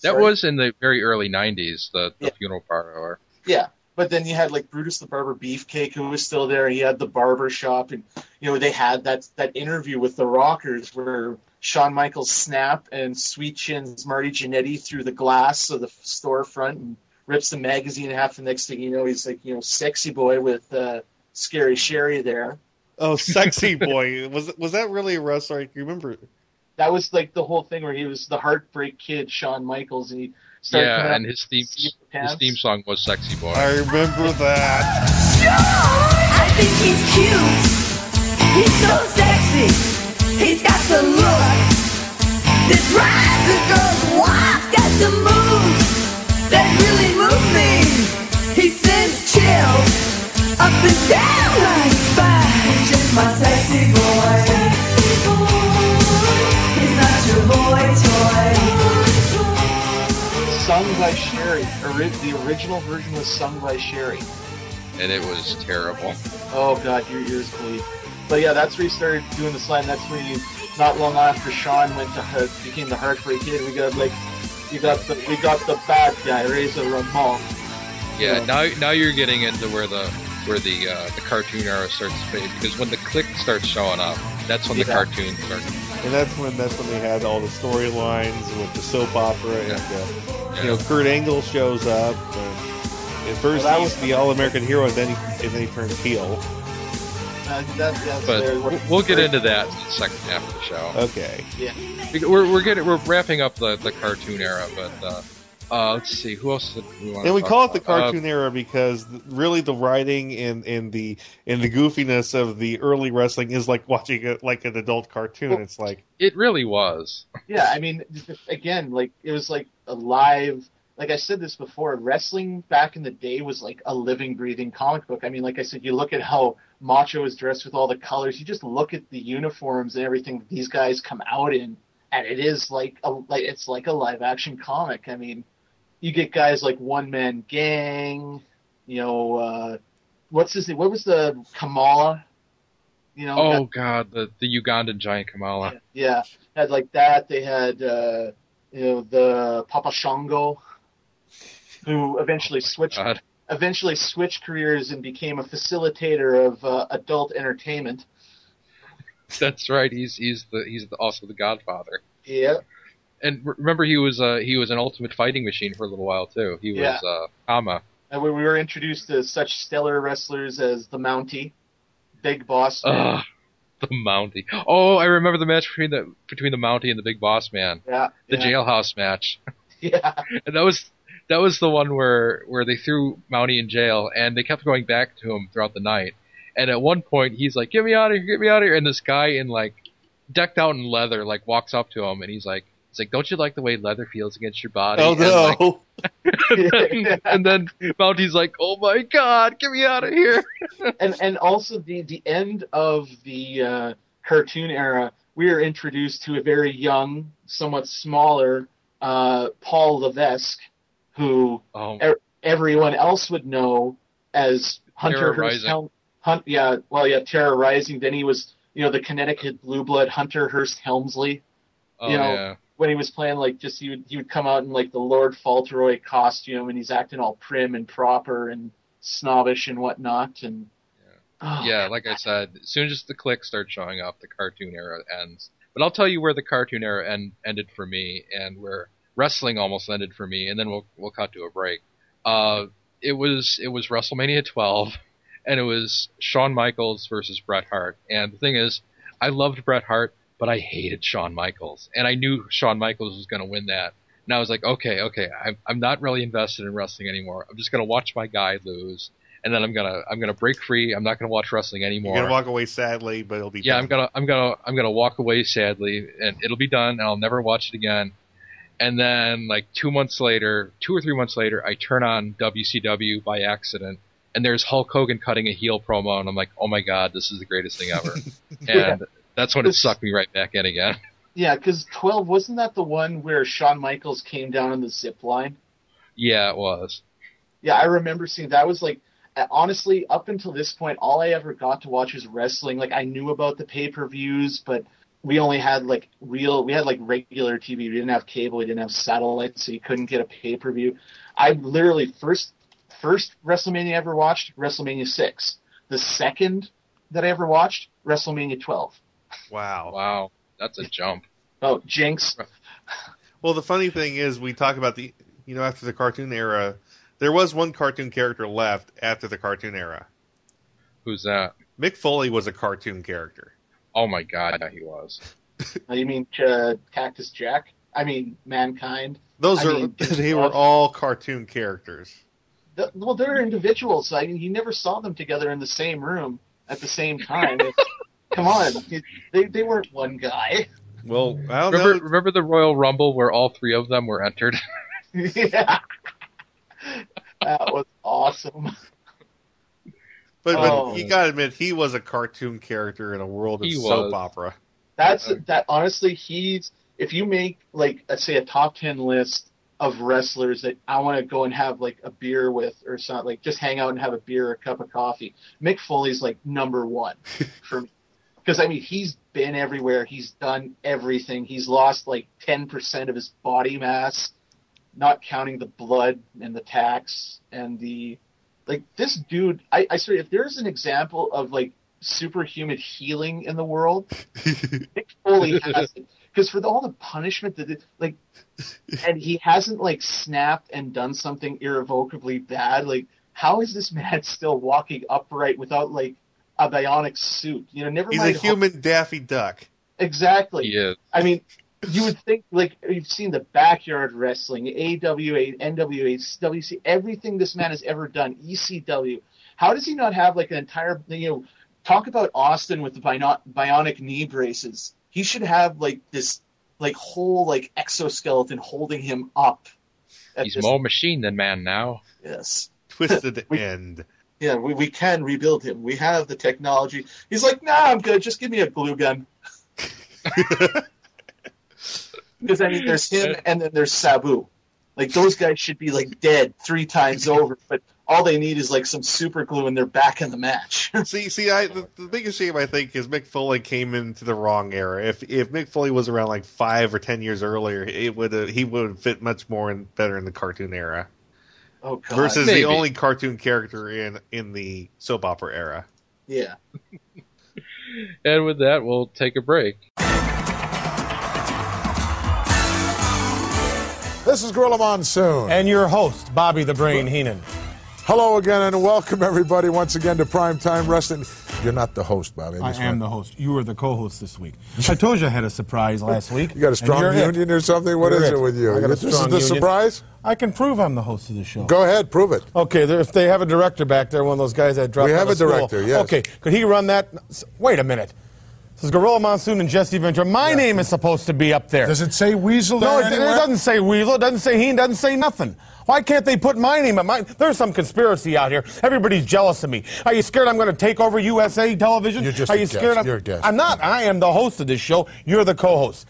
that Sorry? was in the very early '90s. The, the Yeah. funeral parlor. yeah. But then you had like Brutus the Barber Beefcake who was still there. He had the barber shop, and you know they had that that interview with the Rockers where Shawn Michaels snap and Sweet Chin's Marty Jannetty through the glass of the storefront and rips the magazine in half. The next thing you know, he's like you know sexy boy with uh, Scary Sherri there. oh, sexy boy. was was that really a wrestler? I can remember. That was like the whole thing where he was the heartbreak kid, Shawn Michaels, and he started Yeah, and his theme his theme song was "Sexy Boy." I remember that. I think he's cute. He's so sexy. He's got the look that drives the girls wild. Got the the original version was sung by Sherri. and it was terrible. Oh god, your ears bleed. But yeah, that's where he started doing the slide. That's when he, not long after Shawn went to became the Heartbreak Kid. We got like, we got the we got the bad guy, Razor Ramon. Yeah, Yeah. now now you're getting into where the where the uh, the cartoon era starts to fade because when the Kliq starts showing up, that's when the Yeah. cartoons start. And that's when that's when they had all the storylines with the soap opera and uh, you know Kurt Angle shows up. And at first Well, that was- the all American hero, and then he and then he turned heel. Uh, that, that's But we'll, we'll get into that in the second half of the show. Okay. Yeah. We're we're getting we're wrapping up the, the cartoon era, but uh, uh, let's see who else did we want. And we talk call it the about? Uh, cartoon era because really the writing and, and the and the goofiness of the early wrestling is like watching it like an adult cartoon. Well- It's like it really was. Yeah, I mean, again, like it was like a live. Like I said this before, wrestling back in the day was like a living, breathing comic book. I mean, like I said, you look at how Macho is dressed with all the colors. You just look at the uniforms and everything these guys come out in, and it is like a like it's like a live action comic. I mean, you get guys like One Man Gang. You know, uh, what's his name? What was the Kamala? You know, Oh God, the the Ugandan giant Kamala. yeah, had like that. They had uh, you know the Papa Shango, who eventually switched God. eventually switched careers and became a facilitator of uh, adult entertainment. That's right. He's he's the he's the, also the Godfather. Yeah, and remember he was uh, he was an ultimate fighting machine for a little while too. He was Yeah. uh, Kama. And we we were introduced to such stellar wrestlers as the Mountie, Big Boss. Man. The Mountie. Oh, I remember the match between the between the Mountie and the Big Boss Man, Yeah, the yeah, jailhouse match. yeah, And that was that was the one where where they threw Mountie in jail, and they kept going back to him throughout the night. And at one point, he's like, "Get me out of here! Get me out of here!" And this guy in like decked out in leather like walks up to him, and he's like, "He's like, don't you like the way leather feels against your body?" Oh And, like, no! and, then, and then Mountie's like, "Oh my god, get me out of here!" and and also the the end of the uh, cartoon era, we are introduced to a very young, somewhat smaller uh, Paul Levesque, who Oh, Er- everyone else would know as Hunter Terrorizing. Hearst Helm. Hunt, yeah, well, yeah, terrorizing. Then he was, you know, the Connecticut blue blood Hunter Hearst Helmsley. oh you know, yeah. When he was playing, like, just he would he would come out in like the Lord Fauntleroy costume, and he's acting all prim and proper and snobbish and whatnot. And oh, Yeah, like I said, as soon as the Kliqs start showing up, the cartoon era ends. But I'll tell you where the cartoon era end, ended for me, and where wrestling almost ended for me, and then we'll we'll cut to a break. Uh, it was it was WrestleMania 12, and it was Shawn Michaels versus Bret Hart. And the thing is, I loved Bret Hart, but I hated Shawn Michaels, and I knew Shawn Michaels was going to win that. And I was like, okay, okay, I'm I'm not really invested in wrestling anymore. I'm just going to watch my guy lose and then I'm gonna I'm gonna break free. I'm not gonna watch wrestling anymore. You're gonna walk away sadly, but it'll be yeah, done. I'm gonna I'm gonna I'm gonna walk away sadly, and it'll be done, and I'll never watch it again. And then like two months later, two or three months later, I turn on WCW by accident, and there's Hulk Hogan cutting a heel promo, and I'm like, oh my god, this is the greatest thing ever. And that's when it sucked me right back in again. yeah, because twelve wasn't that the one where Shawn Michaels came down on the zip line? yeah, it was. Yeah, I remember seeing that was like honestly up until this point all I ever got to watch was wrestling. Like I knew about the pay-per-views, but we only had like real we had like regular TV. We didn't have cable, we didn't have satellite, so you couldn't get a pay-per-view. I literally first first WrestleMania I ever watched, WrestleMania 6. The second that I ever watched, WrestleMania 12. Wow. Wow, that's a jump. Oh, Jinx. Well, the funny thing is, we talk about the you know after the cartoon era, there was one cartoon character left after the cartoon era. Who's that? Mick Foley was a cartoon character. Oh my god, yeah, he was. Uh, You mean uh, Cactus Jack? I mean Mankind. Those I are mean, they were all cartoon characters. The, well, they're individuals. I mean, you never saw them together in the same room at the same time. It's- come on, it- they they weren't one guy. Well, I don't Remember know. remember the Royal Rumble where all three of them were entered? yeah, that was awesome. But, but Oh. you gotta admit, he was a cartoon character in a world of He soap was. opera. That's that. Honestly, he's if you make like let's say a top ten list of wrestlers that I want to go and have like a beer with or something, like just hang out and have a beer or a cup of coffee. Mick Foley's like number one for me because I mean he's been everywhere. He's done everything. He's lost like ten percent of his body mass, not counting the blood and the tax and the like. This dude, I, I swear, if there's an example of like superhuman healing in the world, Mick Foley has it. Because for the, all the punishment that, it, like, and he hasn't like snapped and done something irrevocably bad. Like, how is this man still walking upright without like a bionic suit? You know, never He's a mind. human Daffy Duck. Exactly. He is. I mean, you would think like you've seen the backyard wrestling, AWA, NWA, WC, everything this man has ever done, ECW. How does he not have like an entire you know? Talk about Austin with the bionic, bionic knee braces. He should have like this like whole like exoskeleton holding him up. at He's this- more machine than man now. Yes. Twisted We- end. Yeah, we, we can rebuild him. We have the technology. He's like, nah, I'm good. Just give me a glue gun. Because I mean, there's him and then there's Sabu. Like those guys should be like dead three times over, but all they need is like some super glue and they're back in the match. see, see, I the, the biggest shame I think is Mick Foley came into the wrong era. If if Mick Foley was around like five or ten years earlier, it would he would fit much more and better in the cartoon era oh god. versus Maybe. the only cartoon character in in the soap opera era. yeah. And with that, we'll take a break. This is Gorilla Monsoon. And your host, Bobby the Brain Heenan. Hello again, and welcome everybody once again to Primetime Wrestling. You're not the host, Bobby. I just am want- the host. You were the co-host this week. I told you I had a surprise last week. You got a and strong you're it. union or something? What You're is it with you? I got a This is the union. surprise? I can prove I'm the host of the show. Go ahead, prove it. Okay, there, if they have a director back there, one of those guys that dropped We out have of a school. director, yes. Okay, could he run that? Wait a minute. This is Gorilla Monsoon and Jesse Ventura. My name is supposed to be up there. Does it say Weasel No, there it, it doesn't say Weasel. It doesn't say Heen. It doesn't say nothing. Why can't they put my name at mine? There's some conspiracy out here. Everybody's jealous of me. Are you scared I'm going to take over USA television? You're just Are a you guest. scared? I'm, You're a guest. I'm not. I am the host of this show. You're the co-host.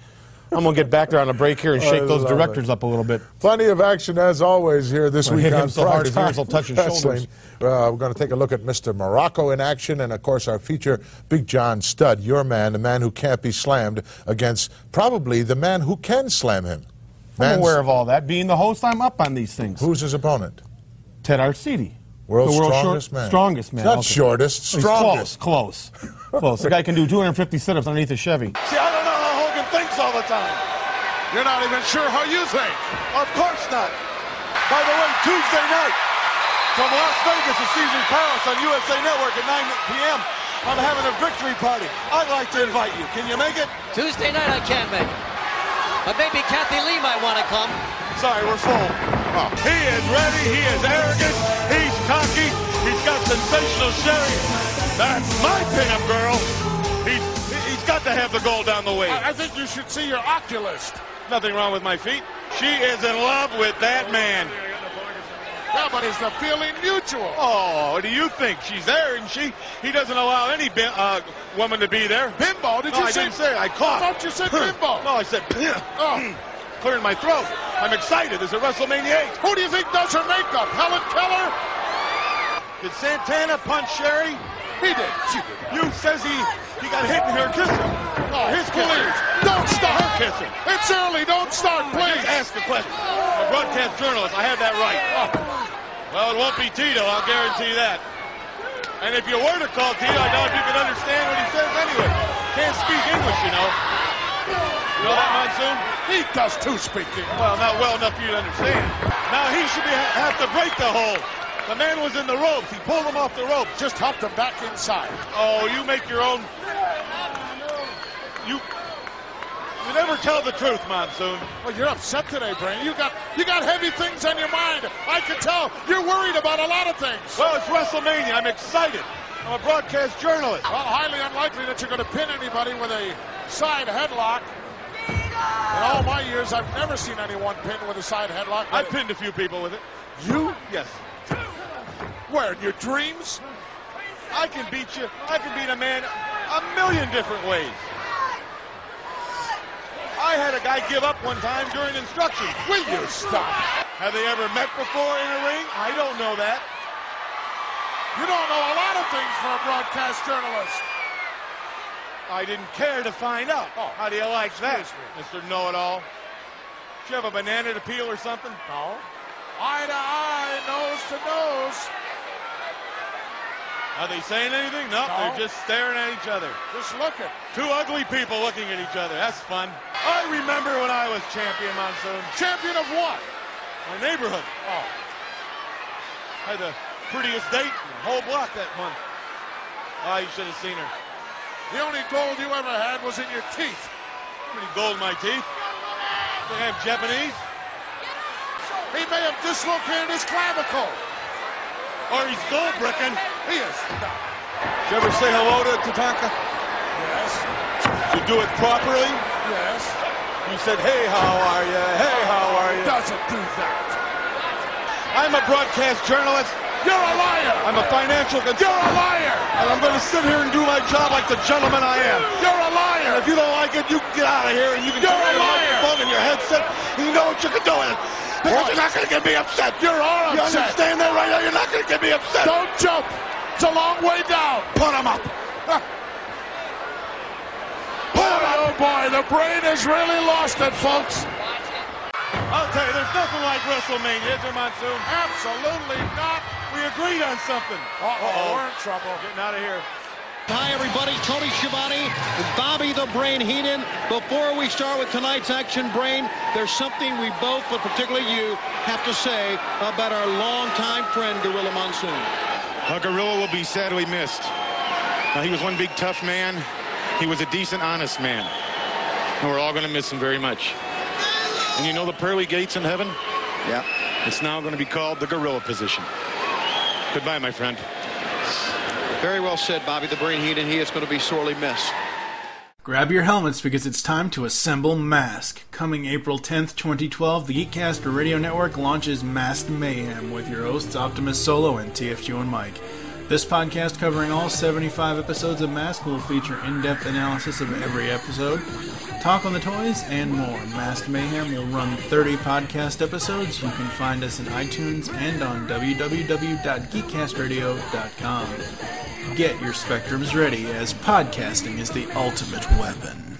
I'm going to get back there on a break here and shake those love directors up a little bit. Plenty of action as always here this Well, week hit him on so hard his Primetime ears will touch his Wrestling. Uh, we're going to take a look at Mr. Morocco in action, and of course our feature, Big John Studd, your man, the man who can't be slammed against probably the man who can slam him. I'm aware of all that. Being the host, I'm up on these things. Who's his opponent? Ted Arcidi. World's the world's strongest short- man. Strongest man. Not okay. shortest, He's strongest. Close, close. close. The guy can do 250 sit-ups underneath a Chevy. See, I don't know how Hogan thinks all the time. You're not even sure how you think. Of course not. By the way, Tuesday night from Las Vegas to Caesar's Palace on USA Network at 9 p.m. I'm having a victory party. I'd like to invite you. Can you make it? Tuesday night I can't make it. But maybe Kathy Lee might want to come. Sorry, we're full. Oh, he is ready. He is arrogant. He's cocky. He's got sensational Sherri. That's my pinup girl. He's, he's got to have the goal down the way. I, think you should see your oculist. Nothing wrong with my feet. She is in love with that man. Yeah, but is the feeling mutual? Oh, what do you think? She's there, and she he doesn't allow any bi- uh, woman to be there. Bimbo? Did you I say- didn't say. I coughed. I thought you said bimbo. No, I said oh, clearing my throat. I'm excited. This is WrestleMania 8. Who do you think does her makeup? Helen Keller? Did Santana punch Sherri? He did. She did. You says he he got hit in her kissing. Oh, his please. Don't start. Kissing. It's early. Don't start, please. Just ask the question. A broadcast journalist. I have that right. Oh. Well, it won't be Tito. I'll guarantee that. And if you were to call Tito, I doubt you could understand what he says anyway. Can't speak English, you know. You know that, Monsoon? He does too speak English. Well, not well enough for you to understand. Now he should be, have to break the hold. The man was in the ropes. He pulled him off the ropes. Just helped him back inside. Oh, you make your own. You. You never tell the truth, Monsoon. Well, you're upset today, Brain. You got you got heavy things on your mind. I can tell you're worried about a lot of things. Well, it's WrestleMania. I'm excited. I'm a broadcast journalist. Well, highly unlikely that you're going to pin anybody with a side headlock. In all my years, I've never seen anyone pin with a side headlock. I've pinned a few people with it. You? Yes. Where? In your dreams? I can beat you. I can beat a man a million different ways. I had a guy give up one time during instruction. Will you stop? Have they ever met before in a ring? I don't know that. You don't know a lot of things for a broadcast journalist. I didn't care to find out. Oh. How do you like that, Mr. Know-It-All? Did you have a banana to peel or something? No. Eye to eye, nose to nose. Are they saying anything? No, No. they're just staring at each other. Just looking. Two ugly people looking at each other. That's fun. I remember when I was champion, Monsoon. Champion of what? My neighborhood. Oh. Had the prettiest date in the whole block that month. Oh, you should have seen her. The only gold you ever had was in your teeth. How many gold in my teeth? Think I'm Japanese? He may have dislocated his clavicle. Or he's gold bricking. He is. Did you ever say hello to Tatanka? Yes. Did you do it properly? Yes. You said, hey, how are you? Hey, how are you? Doesn't do that. I'm a broadcast journalist. You're a liar. I'm a financial consultant. You're a liar. And I'm going to sit here and do my job like the gentleman I am. You're a liar. And if you don't like it, you can get out of here and you can You're turn a your microphone and your headset. And you know what you can do with it. Because you're not going to get me upset. You are all upset. You understand that right now? You're not going to get me upset. Don't jump. It's a long way down. Put him up. Boy, oh boy, the brain has really lost it, folks. I'll tell you, there's nothing like WrestleMania, is there, Monsoon? Absolutely not. We agreed on something. Uh-oh, oh, we're in trouble. Getting out of here. Hi, everybody. everybody. Tony Schiavone, Bobby the Brain Heenan. Before we start with tonight's action, Brain, there's something we both, but particularly you, have to say about our longtime friend, Gorilla Monsoon. Uh, Gorilla will be sadly missed. Uh, he was one big tough man. He was a decent, honest man. And we're all going to miss him very much. And you know the pearly gates in heaven? Yeah. It's now going to be called the gorilla position. Goodbye, my friend. Very well said, Bobby the Brain Heenan. He is going to be sorely missed. Grab your helmets because it's time to assemble Mask. Coming April 10th, 2012, the Geekcast Radio Network launches Masked Mayhem with your hosts Optimus Solo and TFG and Mike. This podcast, covering all 75 episodes of Mask, will feature in depth analysis of every episode, talk on the toys, and more. Mask Mayhem will run 30 podcast episodes. You can find us in iTunes and on www.geekcastradio.com. Get your spectrums ready as podcasting is the ultimate weapon.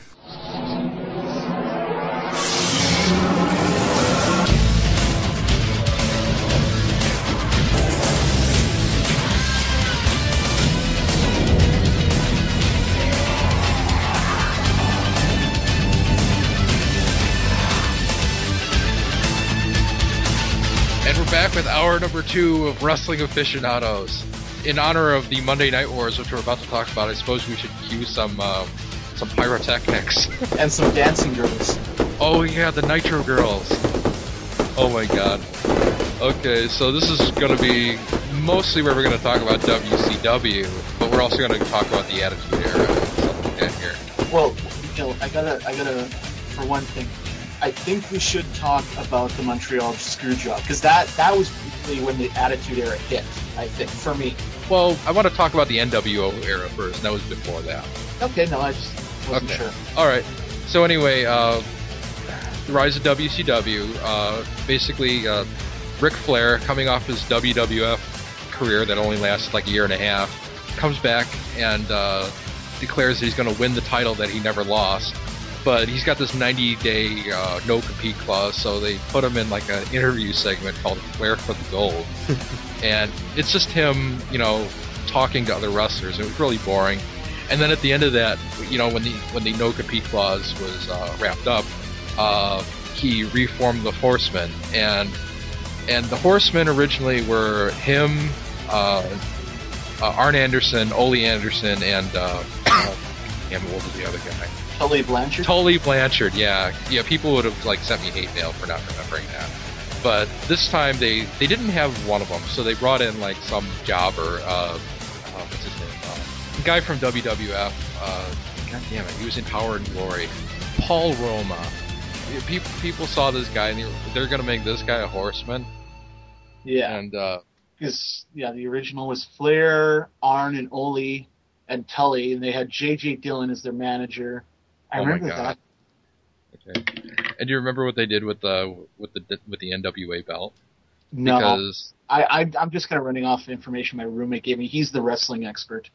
Back with hour number two of Wrestling Aficionados. In honor of the Monday Night Wars, which we're about to talk about, I suppose we should cue some uh, some pyrotechnics and some dancing girls. Oh yeah, the Nitro Girls. Oh my God. Okay, so this is going to be mostly where we're going to talk about WCW, but we're also going to talk about the Attitude Era and stuff like that here. Well, you I gotta, I gotta, for one thing, I think we should talk about the Montreal Screwjob because that that was really when the Attitude Era hit. I think for me. Well, I want to talk about the NWO era first. That was before that. Okay, no, I just wasn't Okay. sure. All right. So anyway, uh, the rise of WCW. Uh, basically, uh, Ric Flair, coming off his WWF career that only lasted like a year and a half, comes back and uh, declares that he's going to win the title that he never lost. But he's got this 90-day uh, no-compete clause, so they put him in like an interview segment called "Flair for the Gold," and it's just him, you know, talking to other wrestlers. It was really boring. And then at the end of that, you know, when the when the no compete clause was uh, wrapped up, uh, he reformed the Horsemen, and and the Horsemen originally were him, uh, uh, Arn Anderson, Ole Anderson, and uh, damn, what was the other guy? Tully Blanchard. Tully Blanchard, yeah, yeah. People would have like sent me hate mail for not remembering that. But this time they they didn't have one of them, so they brought in like some jobber. Uh, uh, what's his name? Uh, guy from WWF. Uh, God damn it, he was in Power and Glory. Paul Roma. People people saw this guy and they they're gonna make this guy a horseman. Yeah. And uh, Because yeah, the original was Flair, Arn, and Ole, and Tully, and they had J.J. Dillon as their manager. I oh my remember god. Okay. And do you remember what they did with the with the with the NWA belt? No, Because I, I I'm just kind of running off information my roommate gave me. He's the wrestling expert.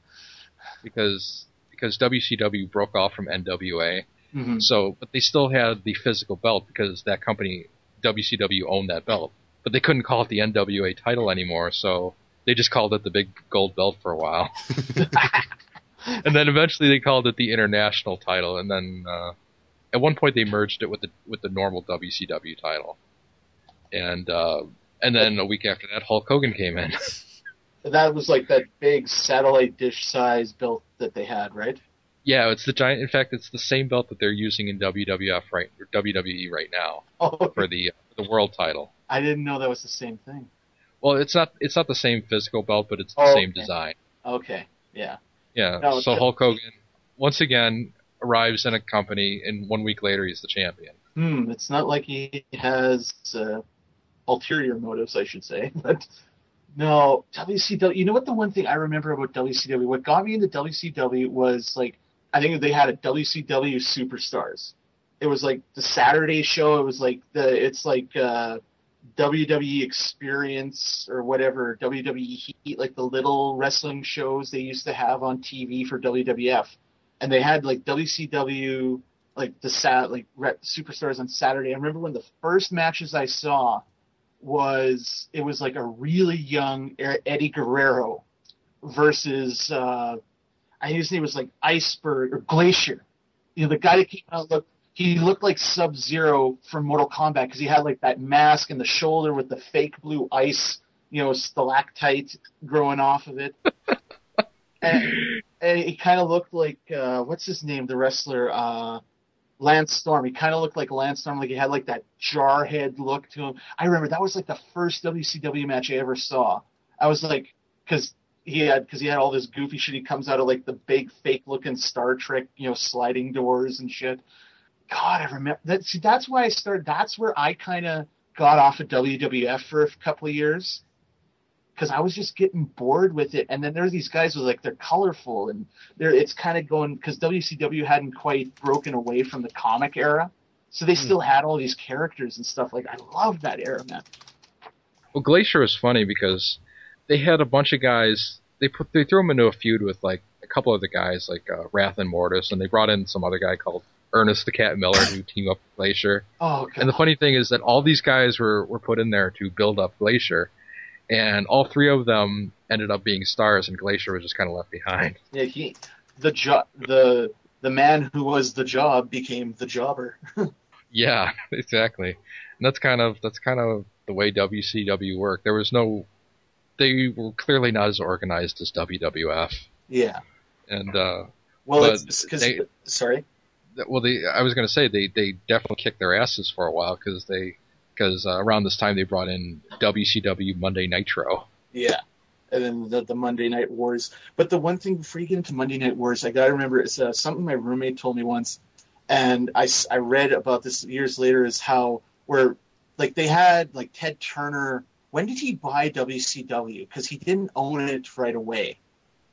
because because WCW broke off from NWA. Mhm. So, but they still had the physical belt because that company WCW owned that belt, but they couldn't call it the NWA title anymore. So they just called it the big gold belt for a while, and then eventually they called it the international title, and then uh, at one point they merged it with the with the normal WCW title, and uh, and then a week after that Hulk Hogan came in. That was like that big satellite dish size belt that they had, right? Yeah, it's the giant. In fact, it's the same belt that they're using in WWF right or WWE right now Oh, for the the world title. I didn't know that was the same thing. Well, it's not it's not the same physical belt, but it's the Oh, same okay. design. Okay, yeah. Yeah. No, so Hulk Hogan once again arrives in a company, and one week later he's the champion. Hmm, it's not like he has uh, ulterior motives, I should say. But no, WCW. You know what? The one thing I remember about WCW, what got me into WCW was like, I think they had a WCW Superstars. It was like the Saturday show. It was like the, it's like uh, WWE Experience or whatever, WWE Heat, like the little wrestling shows they used to have on TV for WWF, and they had like WCW like the sat like superstars on Saturday. I remember when the first matches I saw was it was like a really young Eddie Guerrero versus uh, I think his name was like Iceberg or Glacier. You know, the guy that came out looked he looked like Sub Zero from Mortal Kombat because he had like that mask and the shoulder with the fake blue ice, you know, stalactite growing off of it. and, and he kind of looked like uh, what's his name, the wrestler uh, Lance Storm. He kind of looked like Lance Storm, like he had like that jarhead look to him. I remember that was like the first WCW match I ever saw. I was like, because he had because he had all this goofy shit. He comes out of like the big fake looking Star Trek, you know, sliding doors and shit. God, I remember that. See, that's why I started. That's where I kind of got off of WWF for a couple of years because I was just getting bored with it. And then there's these guys who like they're colorful and they're it's kind of going because WCW hadn't quite broken away from the comic era, so they still had all these characters and stuff. Like I love that era, man. Well, Glacier was funny because they had a bunch of guys. They put they threw him into a feud with like a couple of the guys like uh, Wrath and Mortis, and they brought in some other guy called Ernest the Cat Miller who team up with Glacier. Oh, God. And the funny thing is that all these guys were were put in there to build up Glacier, and all three of them ended up being stars, and Glacier was just kind of left behind. Yeah, he the job the the man who was the job became the jobber. Yeah, exactly. And that's kind of that's kind of the way WCW worked. There was no, they were clearly not as organized as WWF. yeah. And uh, Well, it's because they- sorry. Well, they I was going to say they they definitely kicked their asses for a while because they because uh, around this time they brought in WCW Monday Nitro. Yeah. And then the, the Monday Night Wars. But the one thing before you get into Monday Night Wars, I gotta remember it's uh, something my roommate told me once, and I I read about this years later is how where like they had like Ted Turner. When did he buy WCW? Because he didn't own it right away.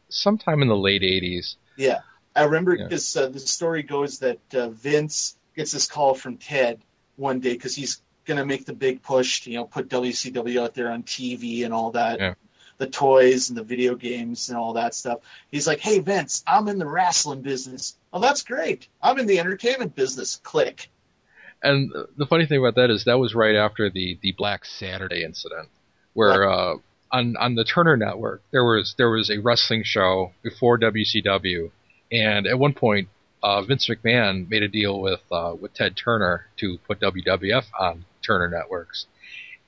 Sometime in the late '80s. Yeah, I remember Yeah. uh, the story goes that uh, Vince gets this call from Ted one day because he's gonna make the big push, to, you know, put WCW out there on TV and all that, Yeah. the toys and the video games and all that stuff. He's like, "Hey Vince, I'm in the wrestling business. Oh, that's great. I'm in the entertainment business. Click." And the funny thing about that is that was right after the the Black Saturday incident, where uh, on on the Turner Network there was there was a wrestling show before WCW, and at one point uh, Vince McMahon made a deal with uh, with Ted Turner to put WWF on Turner Networks,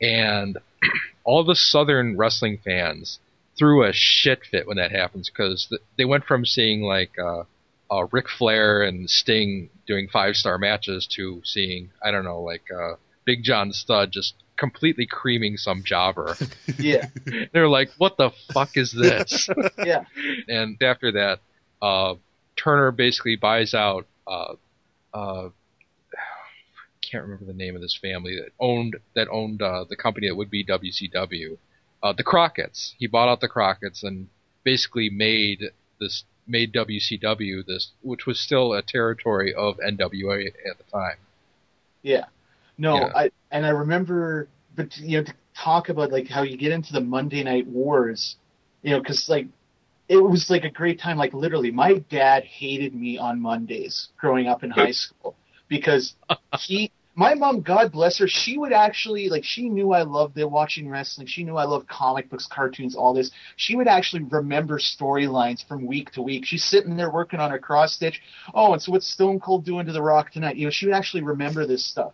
and all the Southern wrestling fans threw a shit fit when that happens because th- they went from seeing like uh, uh, Ric Flair and Sting doing five star matches to seeing I don't know like uh, Big John Studd just completely creaming some jobber. Yeah, They're like, "What the fuck is this?" yeah, and after that, uh, Turner basically buys out. Uh, uh, can't remember the name of this family that owned that owned uh, the company that would be WCW, uh, the Crockett's. He bought out the Crockett's and basically made this made WCW this, which was still a territory of NWA at the time. Yeah. No, Yeah. I and I remember, but you know, to talk about like how you get into the Monday Night Wars, you know, because like it was like a great time. Like literally, my dad hated me on Mondays growing up in high school because he. My mom, God bless her, she would actually like she knew I loved the watching wrestling. She knew I loved comic books, cartoons, all this. She would actually remember storylines from week to week. She's sitting there working on her cross stitch. Oh, and so what's Stone Cold doing to The Rock tonight? You know, she would actually remember this stuff.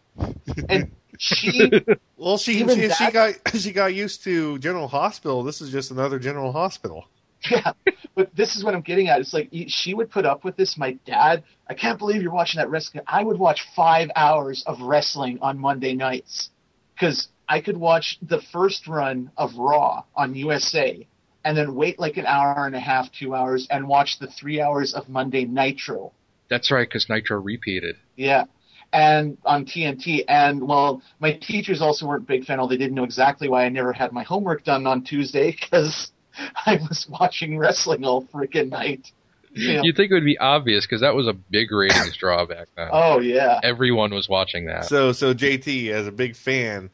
And she Well, she she, she got she got used to General Hospital. This is just another General Hospital. Yeah, but this is what I'm getting at. It's like she would put up with this. My dad, I can't believe you're watching that wrestling. I would watch five hours of wrestling on Monday nights because I could watch the first run of Raw on USA and then wait like an hour and a half, two hours, and watch the three hours of Monday Nitro. That's right, because Nitro repeated. Yeah. And on TNT. And well, my teachers also weren't big fan. They didn't know exactly why I never had my homework done on Tuesday because I was watching wrestling all freaking night. You know? You'd think it would be obvious because that was a big ratings draw back then. Oh yeah. Everyone was watching that. So so JT as a big fan,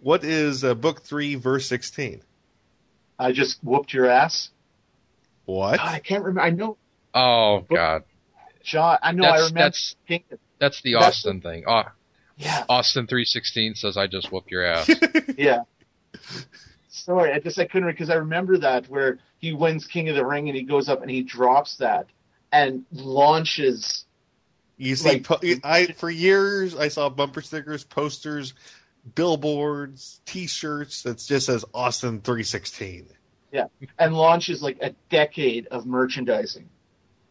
what is uh, book three verse sixteen? I just whooped your ass. What? God, I can't remember. I know oh God, John. I know. That's- I remember. that's- thinking- that's the That's- Austin thing. Oh, yeah. Austin three sixteen says I just whooped your ass. Yeah. Sorry, I just I couldn't because I remember that where he wins King of the Ring and he goes up and he drops that and launches. You see, Like- po- I for years I saw bumper stickers, posters, billboards, T-shirts that just says Austin three sixteen. Yeah, and launches like a decade of merchandising.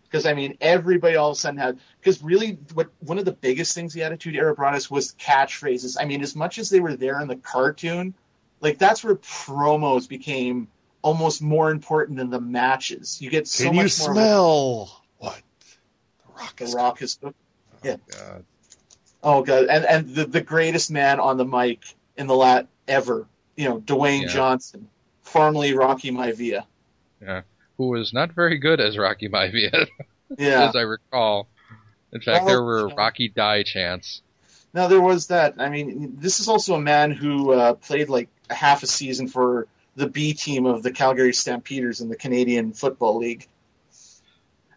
Because I mean, everybody all of a sudden had. Because really, what one of the biggest things the Attitude Era brought us was catchphrases. I mean, as much as they were there in the cartoon, like that's where promos became almost more important than the matches. You get so Can you much more. smell what? The Rock The is Rock is. Oh, yeah. God. Oh god, and and the the greatest man on the mic in the lat ever. You know, Dwayne Yeah. Johnson, formerly Rocky Maivia. Yeah. Who was not very good as Rocky Maivia, Yeah. as I recall. In fact, Well, there were. Rocky die chants. Now there was that. I mean, this is also a man who uh, played like a half a season for the B team of the Calgary Stampeders in the Canadian Football League.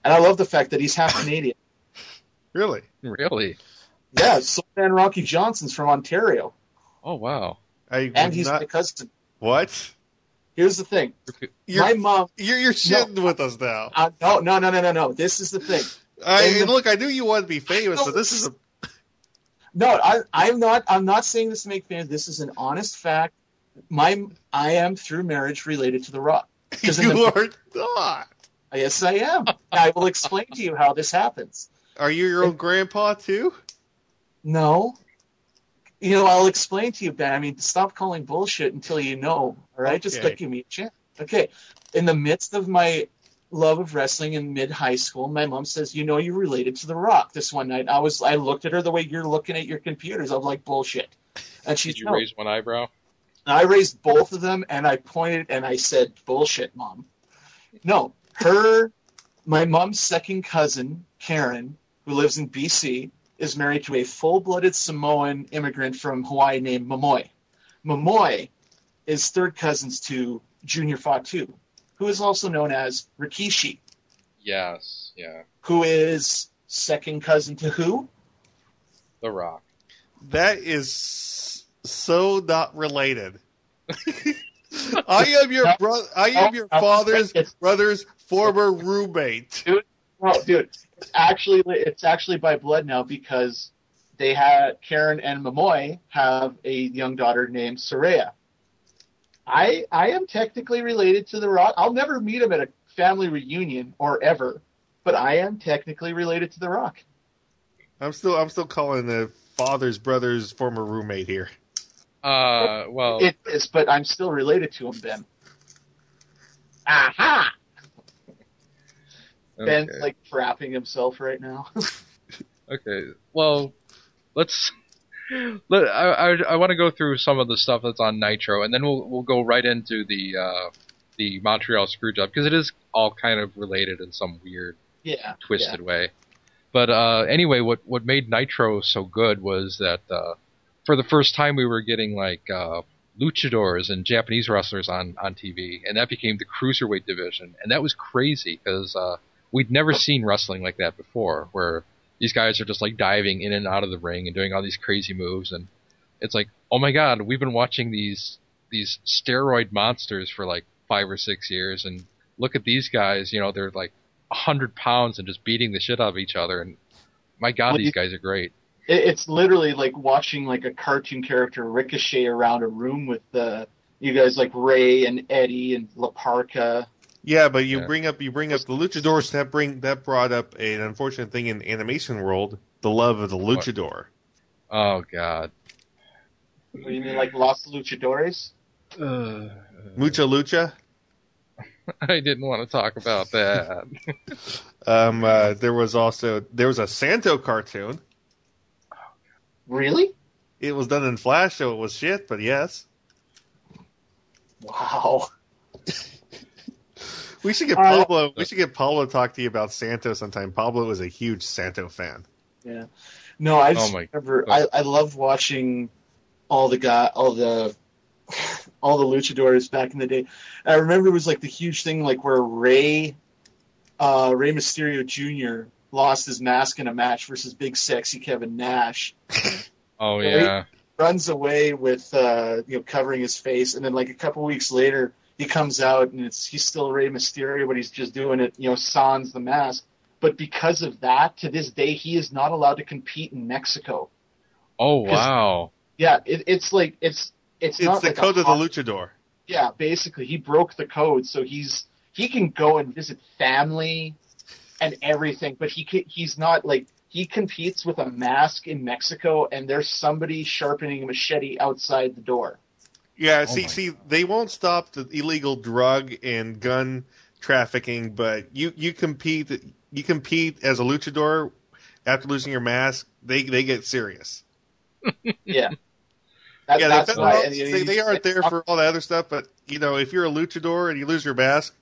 And I love the fact that he's half Canadian. Really? Really? Yeah, so man Rocky Johnson's from Ontario, Oh wow. I and he's not- my cousin. what? Here's the thing: You're, my mom. you're you're shitting with us now. Uh, no, no, no, no, no, no. This is the thing. I in the- look, I knew you wanted to be famous, but this is a No, I, I'm not. I'm not saying this to make fans. This is an honest fact. My, I am through marriage related to The Rock. you the- are not. Yes, I am. I will explain to you how this happens. Are you your own grandpa too? No. You know, I'll explain to you, Ben. I mean, stop calling bullshit until you know. All right, just Okay. like give me a chance. Okay. In the midst of my love of wrestling in mid high school, my mom says, "You know, you're related to The Rock." This one night, I was, I looked at her the way you're looking at your computers. I'm like, bullshit. And she's Did you no. raise one eyebrow? And I raised both of them and I pointed and I said, bullshit, mom. No, her, my mom's second cousin, Karen, who lives in BC, is married to a full blooded Samoan immigrant from Hawaii named Momoy. Momoy is third cousins to Junior Fatu, who is also known as Rikishi, Yes. Yeah. who is second cousin to who? The Rock. That is so not related. I am your brother. I am your father's brother's former roommate. Well, dude, it's actually it's actually by blood now because they had Karen and Mamoy have a young daughter named Soraya. I I am technically related to The Rock. I'll never meet him at a family reunion or ever, but I am technically related to The Rock. I'm still I'm still calling the father's brother's former roommate here. Uh, well, It is, but I'm still related to him, Ben. Aha! Ben's okay. like trapping himself right now. Okay. Well, let's. Let, I I, I want to go through some of the stuff that's on Nitro, and then we'll we'll go right into the uh, the Montreal Screwjob because it is all kind of related in some weird, yeah, twisted way. But uh, anyway, what what made Nitro so good was that uh, for the first time we were getting like uh, luchadors and Japanese wrestlers on on TV, and that became the cruiserweight division, and that was crazy because uh, we'd never seen wrestling like that before, where these guys are just like diving in and out of the ring and doing all these crazy moves, and it's like, oh my god, we've been watching these these steroid monsters for like five or six years, and look at these guys, you know, they're like a hundred pounds and just beating the shit out of each other, and my god, Well, these guys are great. It's literally like watching like a cartoon character ricochet around a room with the you guys like Rey and Eddie and La Parca. Yeah, but you Yeah. bring up you bring up the luchadors that bring that brought up an unfortunate thing in the animation world, the love of the luchador. Oh god. What you mean like Los Luchadores? Mucha lucha. I didn't want to talk about that. Um, uh, there was also there was a Santo cartoon. Really? It was done in Flash, so it was shit. But yes, Wow. we should get Uh, Pablo. we should get Pablo to talk to you about Santo sometime. Pablo is a huge Santo fan. Yeah. No, I just Oh my remember I, I love watching all the guy all the all the luchadors back in the day. I remember it was like the huge thing like where Rey uh Rey Mysterio Jr. lost his mask in a match versus big sexy Kevin Nash. Oh Right? yeah. runs away with uh, you know covering his face, and then like a couple weeks later, he comes out and it's he's still Rey Mysterio, but he's just doing it, you know, sans the mask. But because of that, to this day, he is not allowed to compete in Mexico. Oh wow. Yeah, it, it's like it's it's, It's not the like code of the luchador. Yeah, basically, he broke the code, so he's he can go and visit family and everything, but he ca- he's not like he competes with a mask in Mexico, and there's somebody sharpening a machete outside the door. Yeah, Oh see, my see, they won't stop the illegal drug and gun trafficking, but you you compete you compete as a luchador after losing your mask. They they get serious. Yeah, That- yeah, that's they, why. well, and, you know, they, they aren't there for all the other stuff, but you know, if you're a luchador and you lose your mask,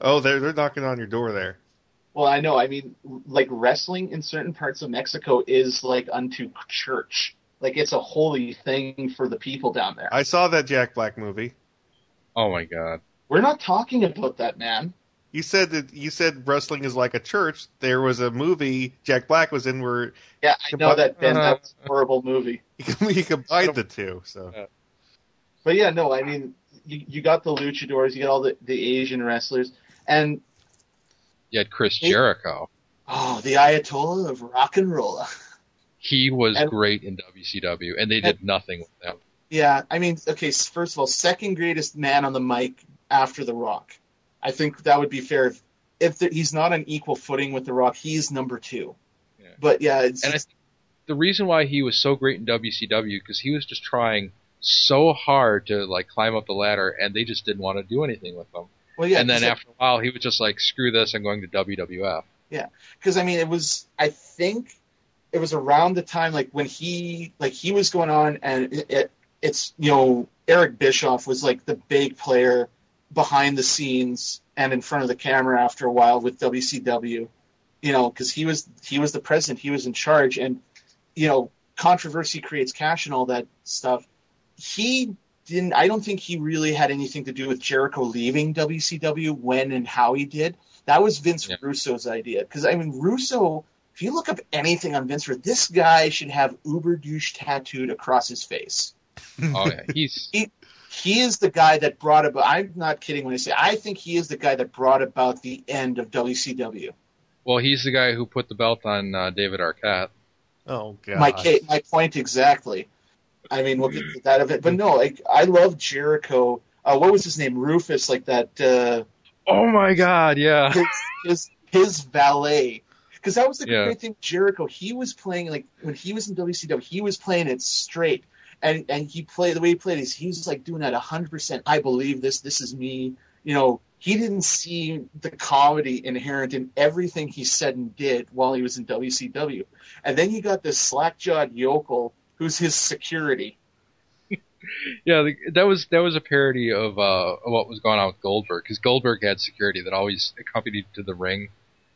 oh, they're they're knocking on your door there. Well, I know. I mean, like wrestling in certain parts of Mexico is like unto church. Like it's a holy thing for the people down there. I saw that Jack Black movie. Oh my god. We're not talking about that, man. You said that you said wrestling is like a church. There was a movie Jack Black was in where Yeah, I know that Ben. Uh-huh. That's a horrible movie. he combined the two. So But yeah, no, I mean, you, you got the luchadors, you got all the, the Asian wrestlers, and You had Chris Jericho. oh, the Ayatollah of rock and roll. He was And- great in WCW, and they did nothing with him. Yeah, I mean, okay, first of all, second greatest man on the mic after The Rock. I think that would be fair. If, if the, he's not on equal footing with The Rock, he's number two. Yeah. But yeah, it's, And I think the reason why he was so great in WCW because he was just trying so hard to like climb up the ladder, and they just didn't want to do anything with him. well, yeah, and then after a while, he was just like, "Screw this! I'm going to WWF." Yeah, because I mean, it was I think it was around the time like when he like he was going on, and it, it it's you know Eric Bischoff was like the big player behind the scenes and in front of the camera after a while with WCW, you know, because he was he was the president, he was in charge, and you know controversy creates cash and all that stuff. He didn't. I don't think he really had anything to do with Jericho leaving WCW when and how he did. That was Vince Yeah. Russo's idea. Because I mean, Russo. If you look up anything on Vince, Russo, this guy should have Uber douche tattooed across his face. Oh yeah, he's He is the guy that brought about. I'm not kidding when I say I think he is the guy that brought about the end of WCW. well, he's the guy who put the belt on uh, David Arquette. oh god, My my point exactly. I mean, we'll get to that of it, but no, like I love Jericho. Uh, what was his name? Rufus, like that. Uh, Oh my God, yeah. his his, his valet. Because that was the Yeah. great thing. with Jericho, he was playing like when he was in WCW, he was playing it straight, and and he played the way he played is he was like doing that hundred percent. I believe this. This is me. You know, he didn't see the comedy inherent in everything he said and did while he was in WCW. And then you got this slack jawed yokel who's his security. Yeah, that was that was a parody of uh, of what was going on with Goldberg because Goldberg had security that always accompanied to the ring.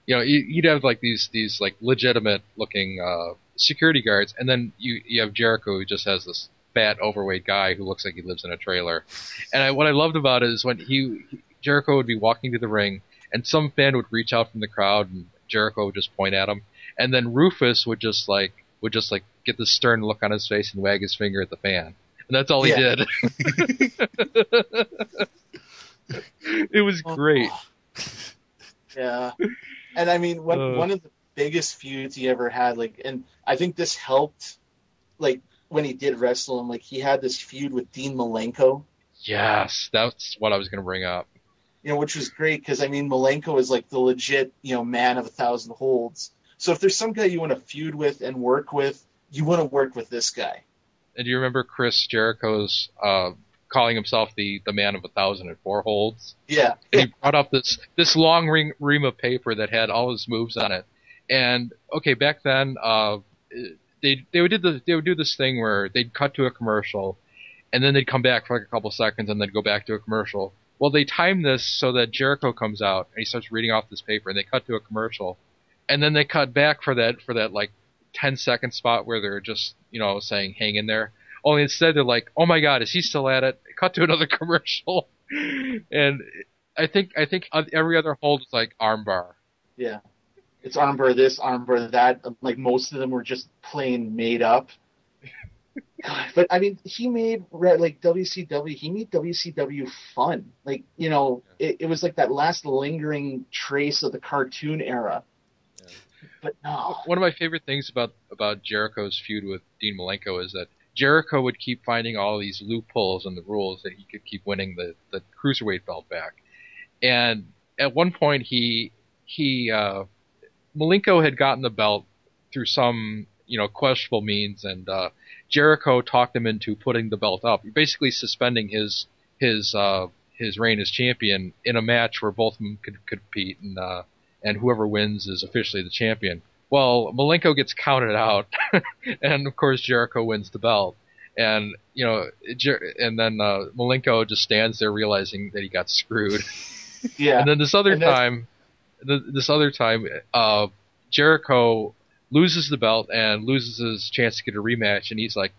You know, you- you'd have like these these like legitimate looking uh, security guards, and then you you have Jericho who just has this fat overweight guy who looks like he lives in a trailer. And I, what I loved about it is when he Jericho would be walking to the ring, and some fan would reach out from the crowd, and Jericho would just point at him, and then Rufus would just like would just like get this stern look on his face and wag his finger at the fan. And that's all he Yeah. did. it was great. Yeah. And I mean, one Uh. one of the biggest feuds he ever had, like, and I think this helped, like, when he did wrestle him, like, he had this feud with Dean Malenko, Yes, that's what I was going to bring up. you know, which was great because, I mean, Malenko is like the legit, you know, man of a thousand holds. So if there's some guy you want to feud with and work with, you want to work with this guy. And do you remember Chris Jericho's uh, calling himself the the man of a thousand and four holds? Yeah. And he brought up this this long ring, ream of paper that had all his moves on it. And okay, back then, uh, they they would do the they would do this thing where they'd cut to a commercial, and then they'd come back for like a couple seconds, and then go back to a commercial. Well, they timed this so that Jericho comes out and he starts reading off this paper, and they cut to a commercial, and then they cut back for that for that like 10 second spot where they're just you know saying hang in there. Only instead they're like, oh my god, is he still at it? Cut to another commercial, and I think I think every other hold is like armbar. Yeah. It's armbar this, armbar that. Like, most of them were just plain made up. God, but I mean, he made like WCW. He made WCW fun. Like you know, it, it was like that last lingering trace of the cartoon era. But no, One of my favorite things about about Jericho's feud with Dean Malenko is that Jericho would keep finding all these loopholes in the rules that he could keep winning the the cruiserweight belt back. And at one point, he he uh, Malenko had gotten the belt through some you know questionable means, and uh, Jericho talked him into putting the belt up, basically suspending his his uh, his reign as champion in a match where both of them could, could compete, and uh, and whoever wins is officially the champion. Well, Malenko gets counted out, and of course Jericho wins the belt. And you know, Jer- and then uh, Malenko just stands there realizing that he got screwed. yeah. And then this other time, th this other time, uh, Jericho loses the belt and loses his chance to get a rematch, and he's like,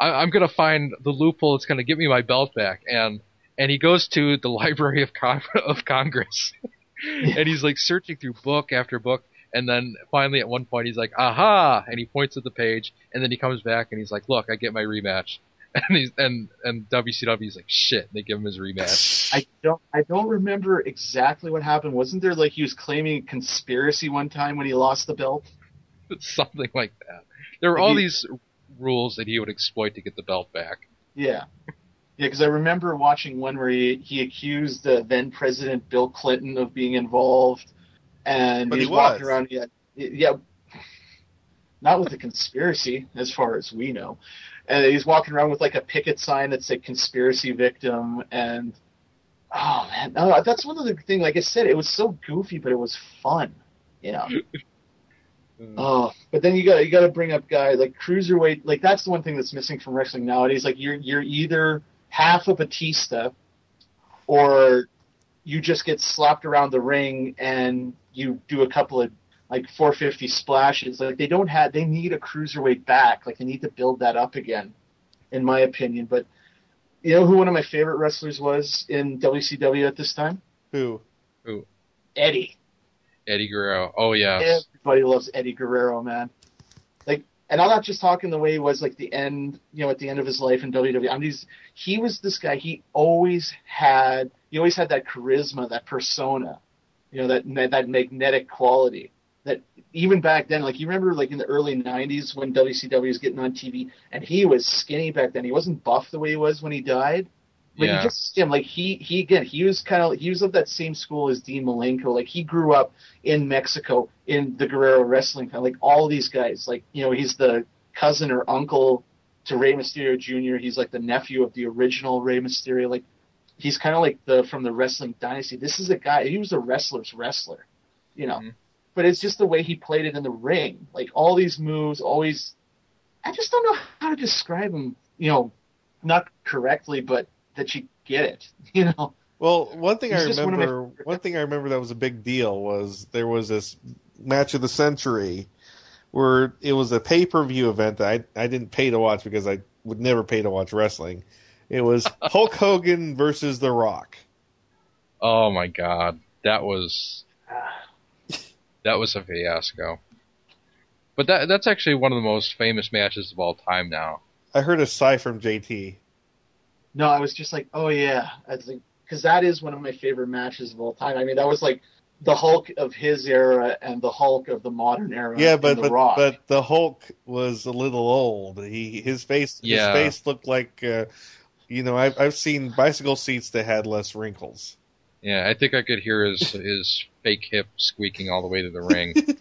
I- "I'm gonna find the loophole that's gonna get me my belt back." And and he goes to the Library of Con- of Congress, and he's like searching through book after book. And then finally, at one point, he's like, "Aha!" And he points at the page, and then he comes back and he's like, "Look, I get my rematch." And he's and and WCW's like, "Shit!" They give him his rematch. I don't I don't remember exactly what happened. Wasn't there like he was claiming conspiracy one time when he lost the belt? something like that. There were all these rules that he would exploit to get the belt back. Yeah. Yeah, because I remember watching one where he, he accused uh, then President Bill Clinton of being involved, and But he's he walking was. around. Yeah, yeah, not with a conspiracy, as far as we know. And he's walking around with like a picket sign that said "conspiracy victim," and oh man, no, that's one of the thing. Like I said, it was so goofy, but it was fun. You know. Mm. Oh, but then you got you got to bring up guys like cruiserweight. Like that's the one thing that's missing from wrestling nowadays. Like you're you're either half a Batista, or you just get slapped around the ring and you do a couple of like 450 splashes. Like they don't have they need a cruiserweight back. Like they need to build that up again, in my opinion. But you know who one of my favorite wrestlers was in WCW at this time? Who? Who? Eddie. Eddie Guerrero. Oh yeah. Everybody loves Eddie Guerrero, man. Like, and I'm not just talking the way he was like the end, you know, at the end of his life in WWE. I mean, he's, he was this guy. He always had, he always had that charisma, that persona, you know, that that magnetic quality. That even back then, like you remember, like in the early '90s when WCW was getting on TV, and he was skinny back then. He wasn't buff the way he was when he died. But Yeah. you just him like he he again he was kind of he was of that same school as Dean Malenko. Like he grew up in Mexico in the Guerrero wrestling family. Like all these guys, like you know he's the cousin or uncle to Rey Mysterio Jr. He's like the nephew of the original Rey Mysterio. Like he's kind of like the from the wrestling dynasty. This is a guy. He was a wrestler's wrestler, you know. Mm-hmm. But it's just the way he played it in the ring. Like all these moves, always. I just don't know how to describe him. You know, not correctly, but that you get it. You know. Well, one thing He's I just one remember, one thing I remember that was a big deal was there was this match of the century where it was a pay per view event that I I didn't pay to watch because I would never pay to watch wrestling. It was Hulk Hogan versus The Rock. Oh my god, that was that was a fiasco. But that that's actually one of the most famous matches of all time now. I heard a sigh from JT. No, I was just like, oh yeah, I was like, because that is one of my favorite matches of all time. I mean, that was like the Hulk of his era and the Hulk of the modern era. Yeah, but the but Rock. but the Hulk was a little old. He his face Yeah. his face looked like uh, you know I've I've seen bicycle seats that had less wrinkles. Yeah, I think I could hear his his fake hip squeaking all the way to the ring.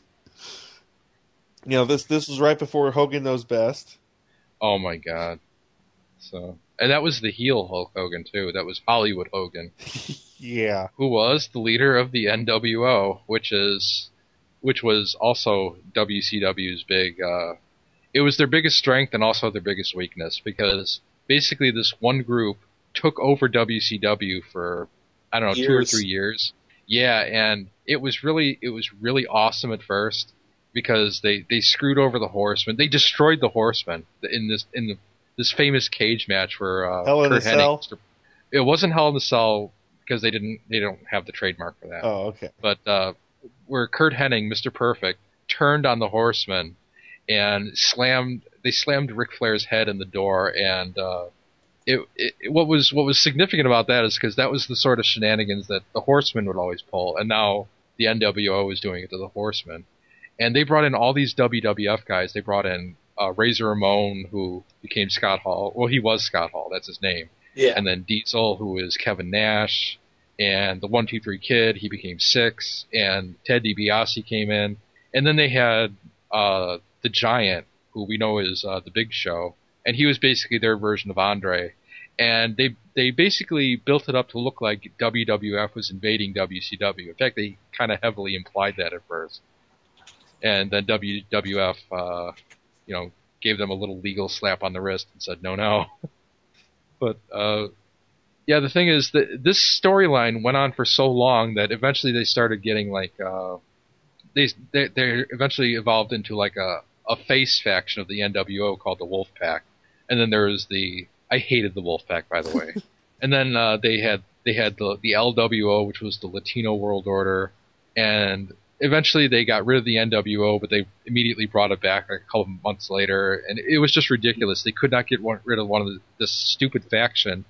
You know this this was right before Hogan knows best. oh my god. So, and that was the heel Hulk Hogan too. That was Hollywood Hogan. Yeah. who was the leader of the NWO, which is which was also WCW's big uh it was their biggest strength and also their biggest weakness because basically this one group took over WCW for I don't know, two or three years. Yeah, and it was really it was really awesome at first because they they screwed over the Horsemen. They destroyed the Horsemen in this in the this famous cage match where uh, Hell in Curt a Hennig- Cell? It wasn't Hell in the Cell because they didn't they don't have the trademark for that. Oh, okay. But uh, where Curt Hennig, Mr. Perfect, turned on the Horsemen and slammed. They slammed Ric Flair's head in the door, and uh, it, it what was what was significant about that is because that was the sort of shenanigans that the Horsemen would always pull, and now the NWO is doing it to the Horsemen. And they brought in all these WWF guys. They brought in uh, Razor Ramon, who became Scott Hall. Well, he was Scott Hall. That's his name. Yeah. And then Diesel, who is Kevin Nash, and the One Two Three Kid. He became Syxx, and Ted DiBiase came in, and then they had uh, the Giant, who we know is uh, the Big Show, and he was basically their version of Andre. And they they basically built it up to look like WWF was invading WCW. In fact, they kind of heavily implied that at first, and then WWF, uh, you know, gave them a little legal slap on the wrist and said no, no. but uh, yeah, the thing is that this storyline went on for so long that eventually they started getting like uh, they they they eventually evolved into like a a face faction of the NWO called the Wolf Pack, and then there was the I hated the Wolf Pack by the way, and then uh, they had they had the the LWO which was the Latino World Order, and eventually they got rid of the NWO, but they immediately brought it back like a couple of months later, and it was just ridiculous. They could not get one, rid of one of the, this stupid faction,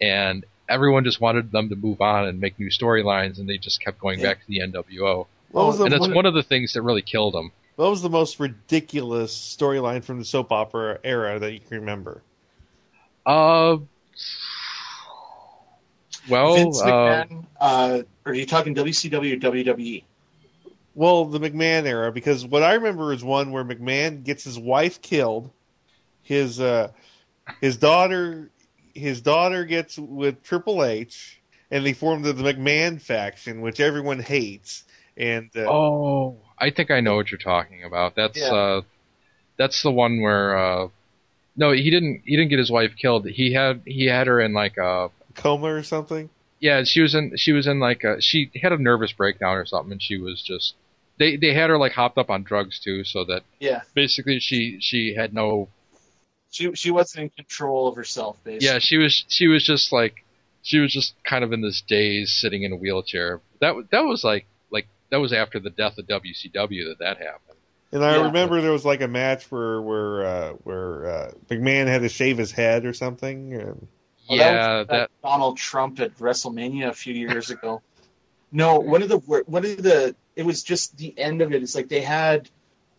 and everyone just wanted them to move on and make new storylines, and they just kept going Yeah. back to the NWO. What was the and that's one- one of the things that really killed them. What was the most ridiculous storyline from the soap opera era that you can remember? Uh, well, Vince uh, McMahon, uh, are you talking WCW or WWE? Well, the McMahon era, because what I remember is one where McMahon gets his wife killed, his uh, his daughter his daughter gets with Triple H, and they form the, the McMahon faction, which everyone hates. And uh, oh, I think I know what you're talking about. That's Yeah. uh, that's the one where uh, no, he didn't. He didn't get his wife killed. He had he had her in like a coma or something. Yeah, she was in she was in like a she had a nervous breakdown or something, and she was just they they had her like hopped up on drugs too, so that Yeah. basically she she had no She she wasn't in control of herself, basically. yeah she was she was just like she was just kind of in this daze, sitting in a wheelchair. That that was like that was after the death of WCW that that happened. and I Yeah. remember there was like a match where where uh, where uh, McMahon had to shave his head or something. And, Well, yeah, that, was, that Donald Trump at WrestleMania a few years ago. No, one of the one of the it was just the end of it. It's like they had,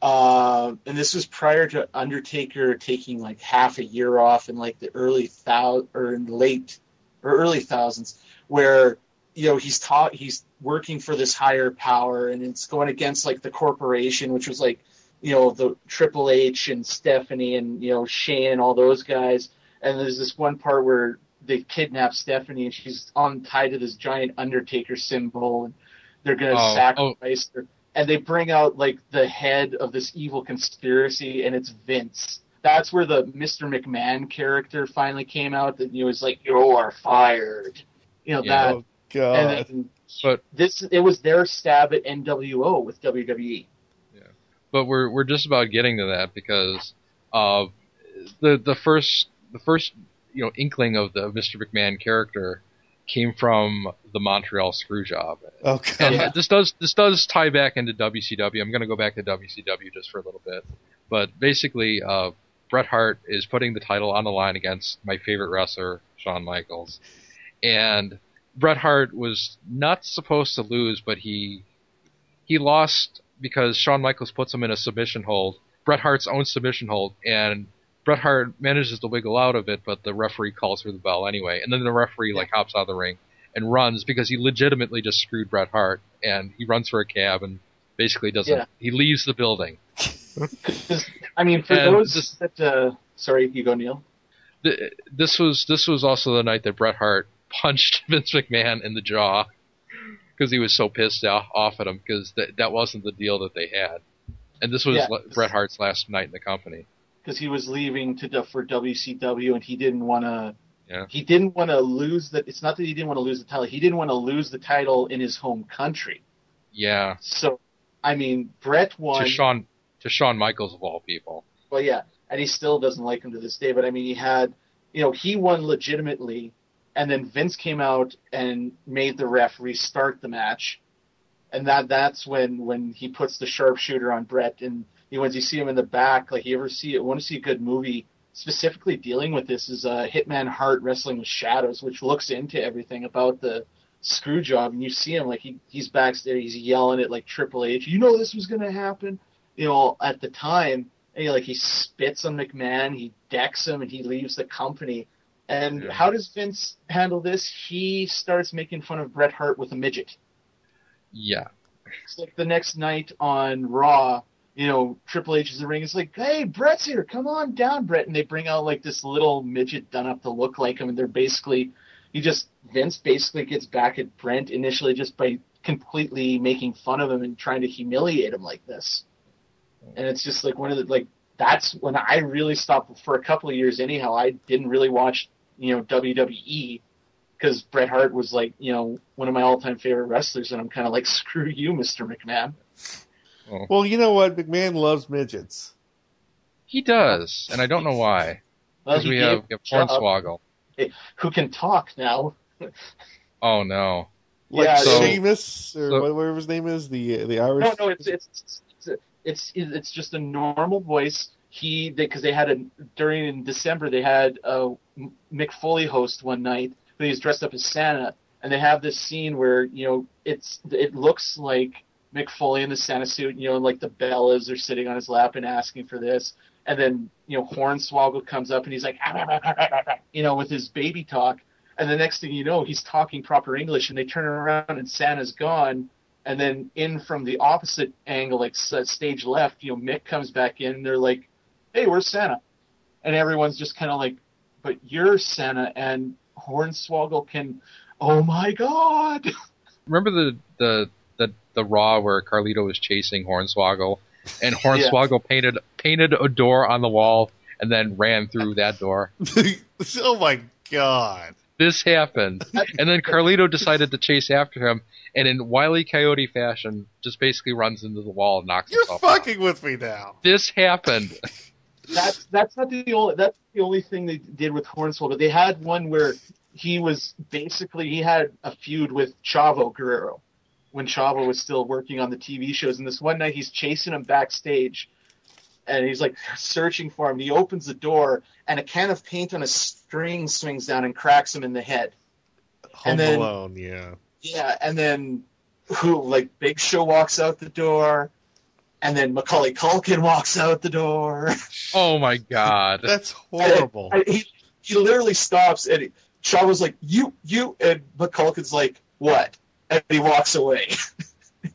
uh, and this was prior to Undertaker taking like half a year off in like the early thou or in the late or early thousands, where you know he's taught he's working for this higher power, and it's going against like the corporation, which was like you know the Triple H and Stephanie and you know Shane and all those guys. And there's this one part where they kidnap Stephanie and she's on tied to this giant Undertaker symbol, and they're gonna oh, oh, sacrifice her. And they bring out like the head of this evil conspiracy, and it's Vince. That's where the Mr. McMahon character finally came out. That you know, was like, "You are fired." You know Yeah. that. God! And then but this it was their stab at NWO with. WWE. but we're we're just about getting to that because uh, the the first the first you know inkling of the Mr. McMahon character came from the Montreal Screwjob. oh And God! this does this does tie back into WCW. I'm going to go back to WCW just for a little bit, but basically, uh, Bret Hart is putting the title on the line against my favorite wrestler, Shawn Michaels, and Bret Hart was not supposed to lose, but he he lost because Shawn Michaels puts him in a submission hold, Bret Hart's own submission hold, and Bret Hart manages to wiggle out of it, but the referee calls for the bell anyway, and then the referee like hops out of the ring and runs because he legitimately just screwed Bret Hart, and he runs for a cab and basically doesn't. Yeah. He leaves the building. I mean, for And those this- that uh, sorry, you go, Neil. Th- This was this was also the night that Bret Hart punched Vince McMahon in the jaw because he was so pissed off, at him because that that wasn't the deal that they had, and this was Yeah. Bret Hart's last night in the company. because he was leaving to for WCW and he didn't want to. Yeah. He didn't want to lose that. It's not that he didn't want to lose the title. He didn't want to lose the title in his home country. Yeah, So, I mean, Bret won. to Shawn to Shawn Michaels of all people. Well, yeah, and he still doesn't like him to this day. But I mean, he had, you know, he won legitimately, and then Vince came out and made the ref restart the match, and that that's when when he puts the sharpshooter on Bret, and you once you see him in the back, like you ever see want to see a good movie specifically dealing with this is uh, Hitman Hart wrestling with shadows, which looks into everything about the screw job, and you see him like he he's backstage, he's yelling at like Triple H, you know this was gonna happen, you know at the time, and he, like he spits on McMahon, he decks him, and he leaves the company. And Yeah. how does Vince handle this? He starts making fun of Bret Hart with a midget. Yeah. It's like the next night on Raw, you know, Triple H is in the ring. It's like, hey, Bret's here. Come on down, Bret. And they bring out like this little midget done up to look like him. And they're basically, he just, Vince basically gets back at Bret initially just by completely making fun of him and trying to humiliate him like this. And it's just like one of the, like, that's when I really stopped for a couple of years anyhow. I didn't really watch, you know, WWE because Bret Hart was like, you know, one of my all-time favorite wrestlers, and I'm kind of like, screw you, Mr. McMahon. Oh. Well, you know what? McMahon loves midgets. He does, and I don't know why. Because he we uh, have, we have Hornswoggle. who can talk now. Oh no. Like Yeah, so- Sheamus or so- whatever his name is, the uh, the Irish. No, no, it's it's it's it's, it's just a normal voice. He because they, had a during in December they had a Mick Foley host one night, but he's dressed up as Santa, and they have this scene where you know it's it looks like Mick Foley in the Santa suit, you know, and like the Bellas are sitting on his lap and asking for this, and then you know Hornswoggle comes up and he's like, you know, with his baby talk, and the next thing you know he's talking proper English, and they turn around and Santa's gone, and then in from the opposite angle, like stage left, you know, Mick comes back in, and they're like, "Hey, where's Santa?" And everyone's just kind of like, "But you're Santa," and Hornswoggle can, "Oh my God!" Remember the the the, the Raw where Carlito was chasing Hornswoggle, and Hornswoggle painted painted a door on the wall and then ran through that door. oh my god! This happened, and then Carlito decided to chase after him, and in wily coyote fashion, just basically runs into the wall and knocks You're himself out. fucking with me now. This happened. That's that's not the only that's the only thing they did with Hornswoggle. They had one where he was basically he had a feud with Chavo Guerrero when Chavo was still working on the TV shows. And this one night he's chasing him backstage, and he's like searching for him. He opens the door, and a can of paint on a string swings down and cracks him in the head. Home And then- Alone, yeah. Yeah, and then who like Big Show walks out the door, and then Macaulay Culkin walks out the door. Oh my god. That's horrible. And he, he literally stops and he, Chavo's like, you, you, and McCulkin's like, what? And he walks away.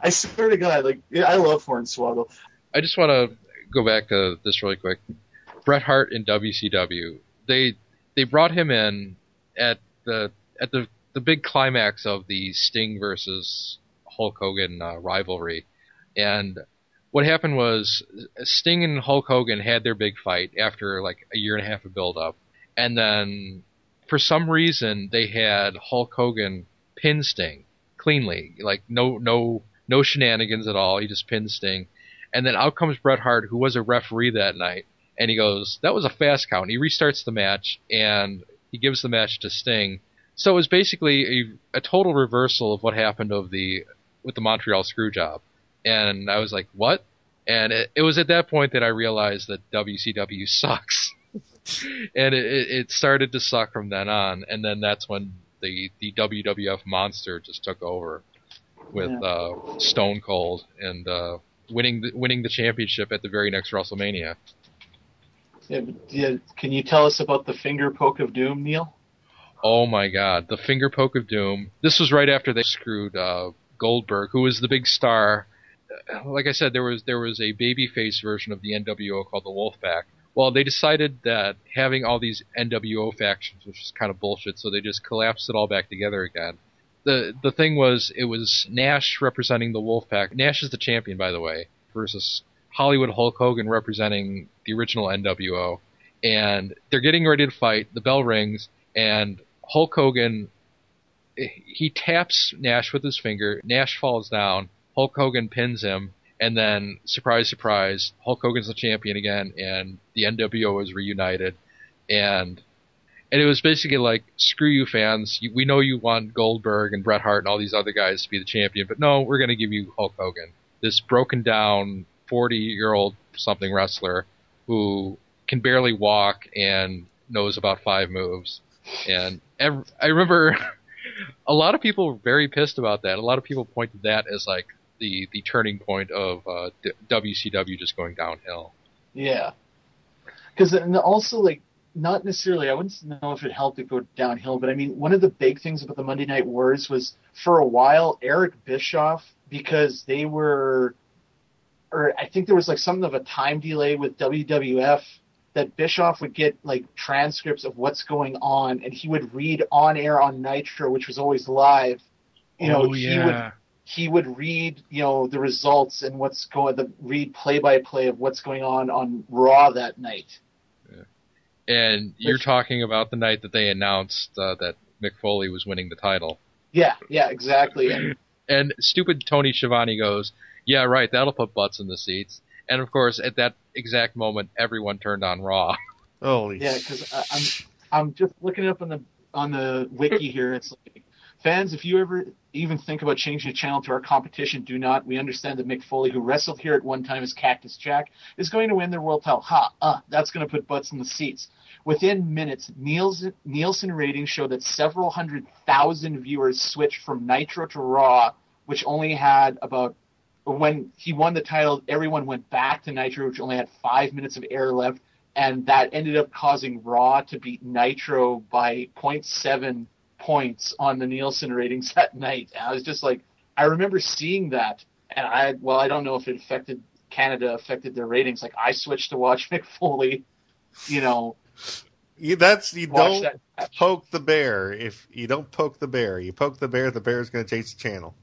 I swear to God, like, I love Hornswoggle. I just want to go back to this really quick. Bret Hart in WCW. They they brought him in at the at the the big climax of the Sting versus Hulk Hogan uh, rivalry, and what happened was Sting and Hulk Hogan had their big fight after like a year and a half of build up, and then for some reason they had Hulk Hogan pin Sting cleanly, like no no no shenanigans at all. He just pinned Sting, and then out comes Bret Hart, who was a referee that night, and he goes, "That was a fast count." He restarts the match and he gives the match to Sting. So it was basically a, a total reversal of what happened of the with the Montreal Screwjob, and I was like, "What?" And it, it was at that point that I realized that WCW sucks, and it, it started to suck from then on. And then that's when the the WWF monster just took over with Yeah. uh, Stone Cold and uh, winning the, winning the championship at the very next WrestleMania. Yeah, yeah, can you tell us about the finger poke of doom, Neil? Oh my God, the finger poke of doom. This was right after they screwed uh, Goldberg, who was the big star. Like I said, there was there was a babyface version of the NWO called the Wolfpack. Well, they decided that having all these NWO factions was just kind of bullshit, so they just collapsed it all back together again. The the thing was, it was Nash representing the Wolfpack. Nash is the champion, by the way, versus Hollywood Hulk Hogan representing the original NWO. And they're getting ready to fight. The bell rings, and Hulk Hogan he taps Nash with his finger. Nash falls down. Hulk Hogan pins him, and then surprise, surprise, Hulk Hogan's the champion again, and the NWO is reunited. And and it was basically like, screw you fans. We know you want Goldberg and Bret Hart and all these other guys to be the champion, but no, we're going to give you Hulk Hogan, this broken down 40 year old something wrestler who can barely walk and knows about five moves. And ev- I remember a lot of people were very pissed about that. A lot of people pointed that as like the, the turning point of uh, D- WCW just going downhill. Yeah. Because and also like not necessarily I wouldn't know if it helped it go downhill, but I mean one of the big things about the Monday Night Wars was for a while Eric Bischoff because they were or I think there was like something of a time delay with WWF that Bischoff would get like transcripts of what's going on and he would read on air on Nitro, which was always live. You know, Oh, he yeah. would he would read, you know, the results and what's going the read play by play of what's going on on Raw that night. Yeah. And you're talking about the night that they announced uh, that Mick Foley was winning the title. Yeah, yeah, exactly. And And stupid Tony Schiavone goes, "Yeah, right. That'll put butts in the seats." And of course, at that exact moment, everyone turned on Raw. Holy yeah, because I'm I'm just looking up on the on the wiki here. It's like fans, if you ever even think about changing the channel to our competition, do not. We understand that Mick Foley, who wrestled here at one time as Cactus Jack, is going to win their world title. Ha! Uh, that's going to put butts in the seats. Within minutes, Nielsen, Nielsen ratings show that several hundred thousand viewers switched from Nitro to Raw, which only had about when he won the title, everyone went back to Nitro, which only had five minutes of air left, and that ended up causing Raw to beat Nitro by 0.7 points on the Nielsen ratings that night. And I was just like, I remember seeing that, and I well, I don't know if it affected Canada, affected their ratings. Like I switched to watch Mick Foley, you know. You, that's you don't that poke the bear. If you don't poke the bear, you poke the bear, the bear is going to change the channel.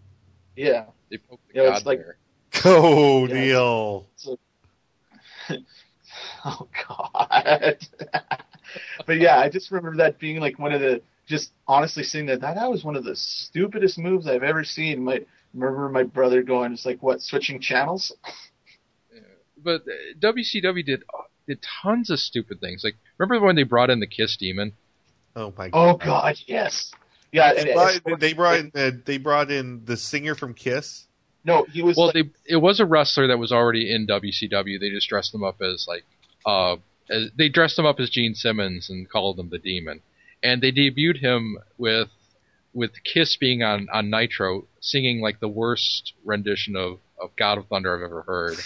Yeah. They poke the Yeah, it's like- bear. Oh, Yeah. Neil. So- oh God. but yeah, I just remember that being like one of the just honestly seeing that that, that was one of the stupidest moves I've ever seen. My remember my brother going, "It's like what switching channels." But uh, WCW did did tons of stupid things. Like remember when they brought in the Kiss Demon? Oh my God. Oh God, yes. Yeah, and, They brought, they brought in, uh, they brought in the singer from Kiss. No, he was. Well, they it was a wrestler that was already in WCW. They just dressed him up as like uh as, they dressed him up as Gene Simmons and called him the Demon. And they debuted him with with Kiss being on on Nitro singing like the worst rendition of of God of Thunder I've ever heard.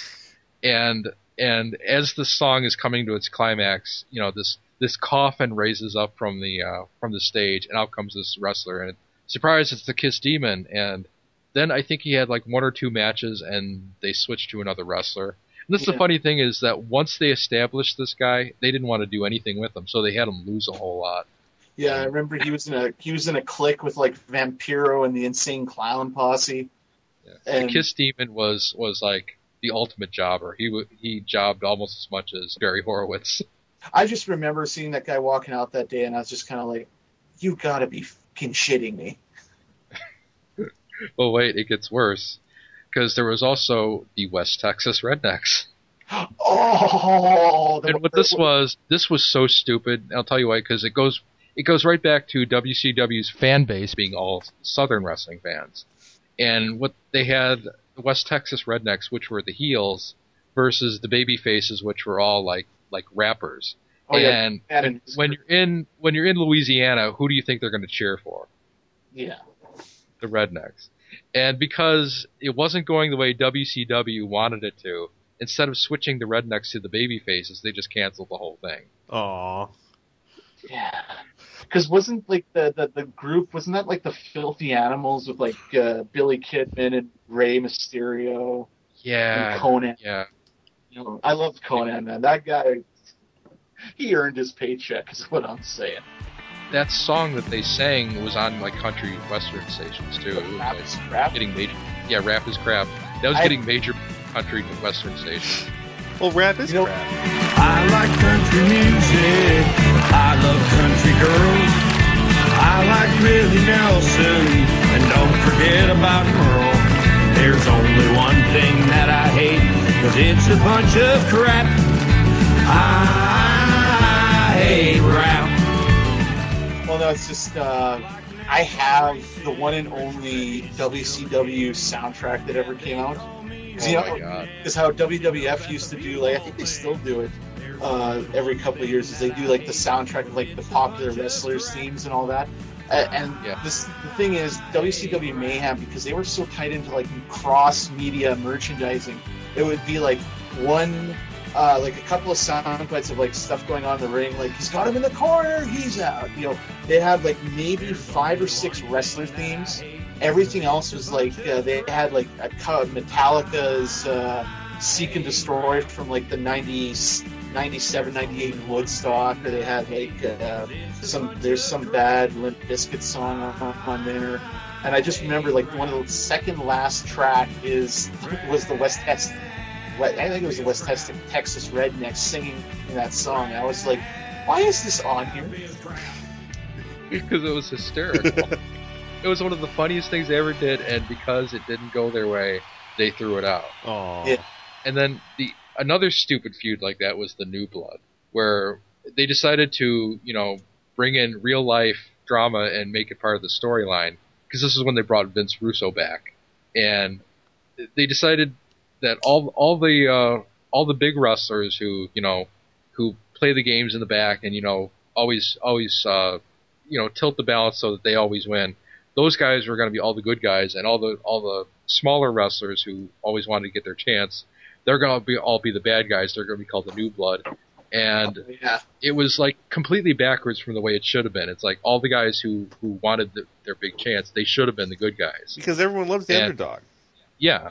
And and as the song is coming to its climax, you know this this coffin raises up from the uh, from the stage, and out comes this wrestler, and surprise, it's the Kiss Demon, and then I think he had like one or two matches, and they switched to another wrestler. And this is Yeah. the funny thing is that once they established this guy, they didn't want to do anything with him, so they had him lose a whole lot. Yeah, I remember he was in a he was in a clique with like Vampiro and the Insane Clown Posse. the And Kiss Demon was was like the ultimate jobber. He w- he jobbed almost as much as Barry Horowitz. I just remember seeing that guy walking out that day, and I was just kind of like, "You gotta be fucking shitting me." well, wait, it gets worse because there was also the West Texas Rednecks. Oh, and what this was, this was so stupid. I'll tell you why, because it goes it goes right back to WCW's fan base being all Southern wrestling fans, and what they had the West Texas Rednecks, which were the heels, versus the baby faces, which were all like like rappers. Oh, yeah. and And- when, when you're in when you're in Louisiana, who do you think they're going to cheer for? Yeah. the Rednecks. And because it wasn't going the way WCW wanted it to, instead of switching the Rednecks to the baby faces, they just canceled the whole thing. Aw. Yeah. Because wasn't like the, the the group wasn't that like the Filthy Animals with like uh, Billy Kidman and Rey Mysterio Yeah. and Konnan? Yeah. You know, I loved Konnan, man. That guy, he earned his paycheck. Is what I'm saying. That song that they sang was on like country western stations too. It was Rap like, is crap? getting major. Yeah, rap is crap. That was I- getting major country western stations. Well, rap is You know- crap. I like country music. I love country girls. I like Willie Nelson. And don't forget about Merle. There's only one thing that I hate, cause it's a bunch of crap. I hate rap. no, no. It's just uh, I have the one and only WCW soundtrack that ever came out. 'Cause, you Oh know, my God. is how WWF used to do. Like I think they still do it uh, every couple of years. Is they do like the soundtrack of like the popular wrestlers themes and all that. And this the thing is WCW Mayhem because they were so tied into like cross media merchandising. It would be like one. Uh, like a couple of sound bites of like stuff going on in the ring, like he's got him in the corner, he's out. You know, they had like maybe five or six wrestler themes. Everything else was like uh, they had like a, Metallica's uh, Seek and Destroy from like the 90s, 97, 98 in Woodstock, or they had like uh, some there's some bad Limp Bizkit song on, on there. And I just remember like one of the second last track is was the West Texas. I think it was the West Texas, Texas Rednecks singing that song. I was like, why is this on here? because it was hysterical. it was one of the funniest things they ever did, and because it didn't go their way, they threw it out. Oh. Yeah. And then the another stupid feud like that was the New Blood, where they decided to, you know, bring in real life drama and make it part of the storyline. Because this is when they brought Vince Russo back, and they decided that all all the uh, all the big wrestlers who you know who play the games in the back and you know always always uh, you know tilt the balance so that they always win. Those guys were going to be all the good guys, and all the all the smaller wrestlers who always wanted to get their chance, they're going to be all be the bad guys. They're going to be called the New Blood, and oh, Yeah. it was like completely backwards from the way it should have been. It's like all the guys who who wanted the, their big chance, they should have been the good guys. Because everyone loves the And- underdog. Yeah.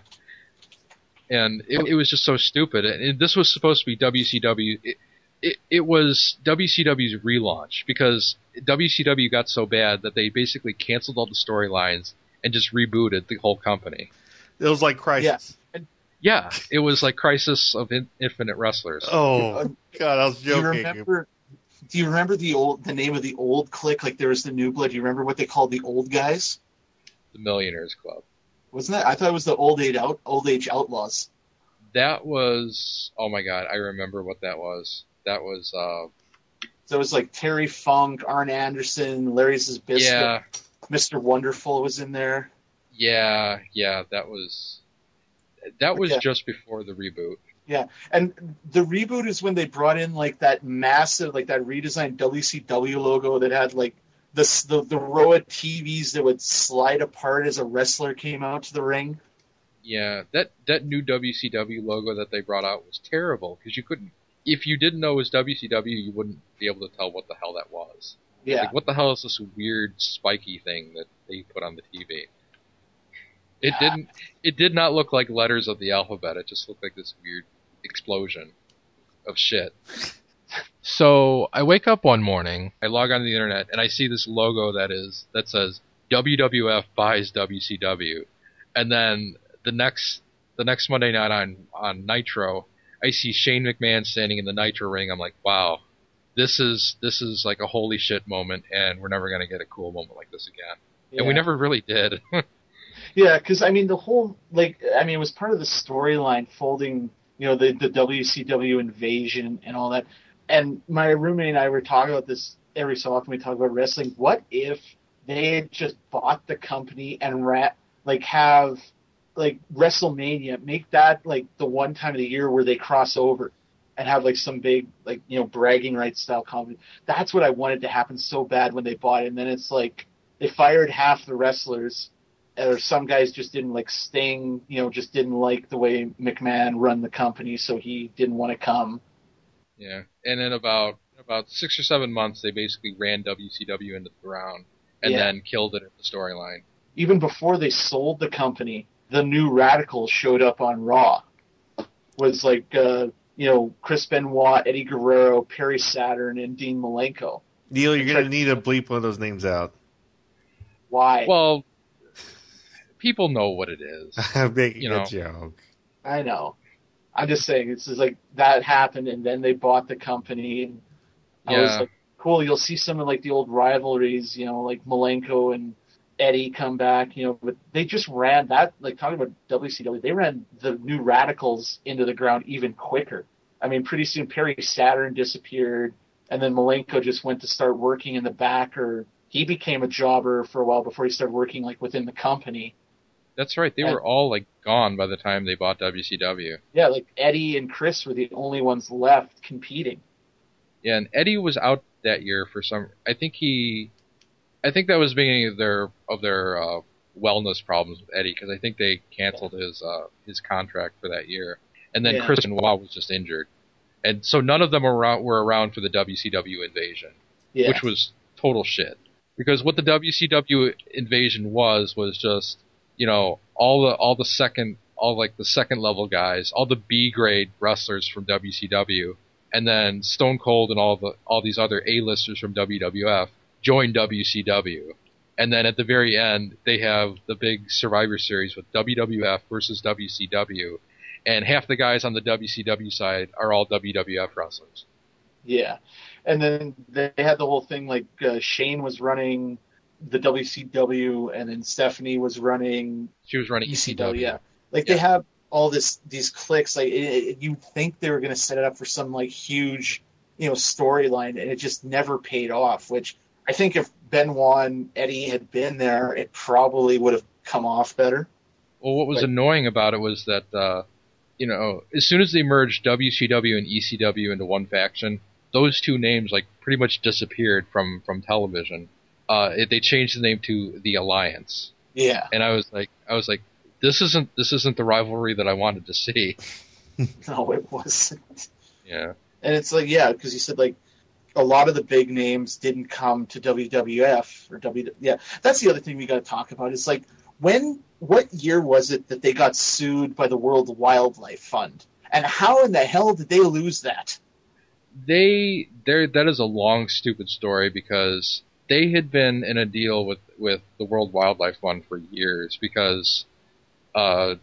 And it, it was just so stupid. And it, this was supposed to be WCW. It, it, it was WCW's relaunch because WCW got so bad that they basically canceled all the storylines and just rebooted the whole company. It was like Crisis. Yeah, it was like Crisis of in, Infinite Wrestlers. Oh God, I was Do you joking. remember? Do you remember the old the name of the old clique? Like there was the New Blood. Do you remember what they called the old guys? The Millionaires Club. Wasn't that? I thought it was the old age out old age outlaws. That was oh my god, I remember what that was. That was uh So it was like Terry Funk, Arn Anderson, Larry Zbyszko, yeah, Mr. Wonderful was in there. yeah, yeah, that was that was Okay. just before the reboot. Yeah, and the reboot is when they brought in like that massive, like that redesigned WCW logo that had like the the, the row of TVs that would slide apart as a wrestler came out to the ring. Yeah, that that new WCW logo that they brought out was terrible because you couldn't if you didn't know it was WCW, you wouldn't be able to tell what the hell that was. Yeah. Like, what the hell is this weird spiky thing that they put on the TV? It didn't. It did not look like letters of the alphabet. It just looked like this weird explosion of shit. So I wake up one morning, I log onto the internet, and I see this logo that is that says WWF buys WCW, and then the next the next Monday night on on Nitro, I see Shane McMahon standing in the Nitro ring. I'm like, wow, this is this is like a holy shit moment, and we're never gonna get a cool moment like this again. And we never really did. Yeah, because I mean the whole like I mean it was part of the storyline folding you know the the WCW invasion and all that. And my roommate and I were talking about this every so often. We talk about wrestling. What if they had just bought the company and rat like have like WrestleMania make that like the one time of the year where they cross over and have like some big like you know bragging rights style comedy. That's what I wanted to happen so bad when they bought it. And then it's like they fired half the wrestlers or some guys just didn't like Sting, you know, just didn't like the way McMahon run the company, so he didn't want to come. Yeah, and in about about six or seven months, they basically ran WCW into the ground and Yeah. then killed it in the storyline. Even before they sold the company, the new Radicalz showed up on Raw. Was like, uh, you know, Chris Benoit, Eddie Guerrero, Perry Saturn, and Dean Malenko. Neil, you're gonna need to bleep one of those names out. Why? Well, people know what it is. I'm making You know. a joke. I know. I'm just saying, it's just like that happened, and then they bought the company. And I was like, cool. You'll see some of like the old rivalries, you know, like Malenko and Eddie come back, you know. But they just ran that, like talking about WCW, they ran the new Radicalz into the ground even quicker. I mean, pretty soon Perry Saturn disappeared, and then Malenko just went to start working in the back or he became a jobber for a while before he started working like within the company. That's right. They And- were all like gone by the time they bought WCW. Yeah, like Eddie and Chris were the only ones left competing. Yeah, and Eddie was out that year for some. I think he, I think that was the beginning of their of their uh, wellness problems with Eddie because I think they canceled his uh, his contract for that year, and then Yeah. Chris Benoit was just injured, and so none of them were around, were around for the WCW invasion, Yeah. which was total shit. Because what the WCW invasion was was just you know all the all the second all like the second level guys, all the B grade wrestlers from WCW, and then Stone Cold and all the all these other A-listers from WWF join WCW. And then at the very end, they have the big Survivor Series with WWF versus WCW, and half the guys on the WCW side are all WWF wrestlers. Yeah, and then they had the whole thing like uh, Shane was running the WCW, and then Stephanie was running She was running ECW. Yeah, like they have all this these clicks. Like it, it, you think they were going to set it up for some like huge, you know, storyline, and it just never paid off. Which I think if Benoit and Eddie had been there, it probably would have come off better. Well, what was Like- annoying about it was that, uh, you know, as soon as they merged WCW and ECW into one faction, those two names like pretty much disappeared from from television. Uh, it, they changed the name to the Alliance, Yeah, and I was like, I was like, this isn't this isn't the rivalry that I wanted to see. no, it wasn't. Yeah, And it's like, yeah, because you said like a lot of the big names didn't come to WWF or W. Yeah, that's the other thing we got to talk about. Is like when, what year was it that they got sued by the World Wildlife Fund, and how in the hell did they lose that? they there that is a long stupid story because they had been in a deal with with the World Wildlife Fund for years because uh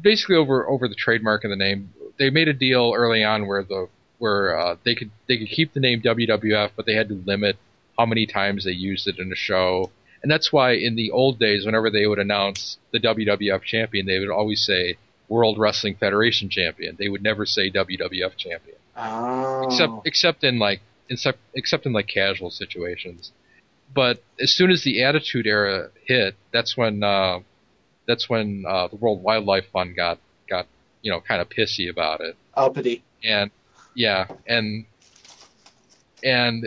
basically over over the trademark and the name they made a deal early on where the where uh, they could they could keep the name WWF but they had to limit how many times they used it in a show. And that's why in the old days whenever they would announce the WWF champion they would always say World Wrestling Federation champion. They would never say WWF champion. Oh, except except in like except except in like casual situations. But as soon as the Attitude Era hit, that's when uh, that's when uh, the World Wildlife Fund got got you know kind of pissy about it, uppity. and yeah, and and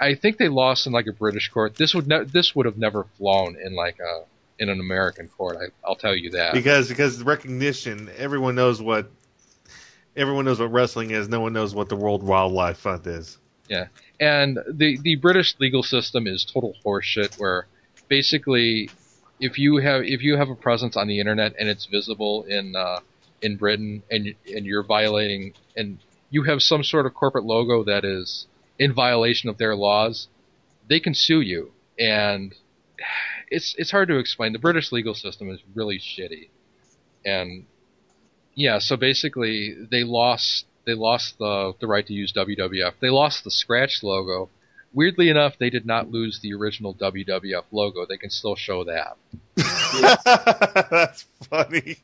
I think they lost in like a British court. This would ne- this would have never flown in like a in an American court. I, I'll tell you that. because because recognition, everyone knows what everyone knows what wrestling is. No one knows what the World Wildlife Fund is. Yeah, and the the British legal system is total horseshit. Where basically, if you have if you have a presence on the internet and it's visible in uh, in Britain and and you're violating and you have some sort of corporate logo that is in violation of their laws, they can sue you. And it's it's hard to explain. The British legal system is really shitty, and yeah. So basically, they lost they lost the the right to use WWF. They lost the scratch logo. Weirdly enough, they did not lose the original WWF logo. They can still show that. That's funny.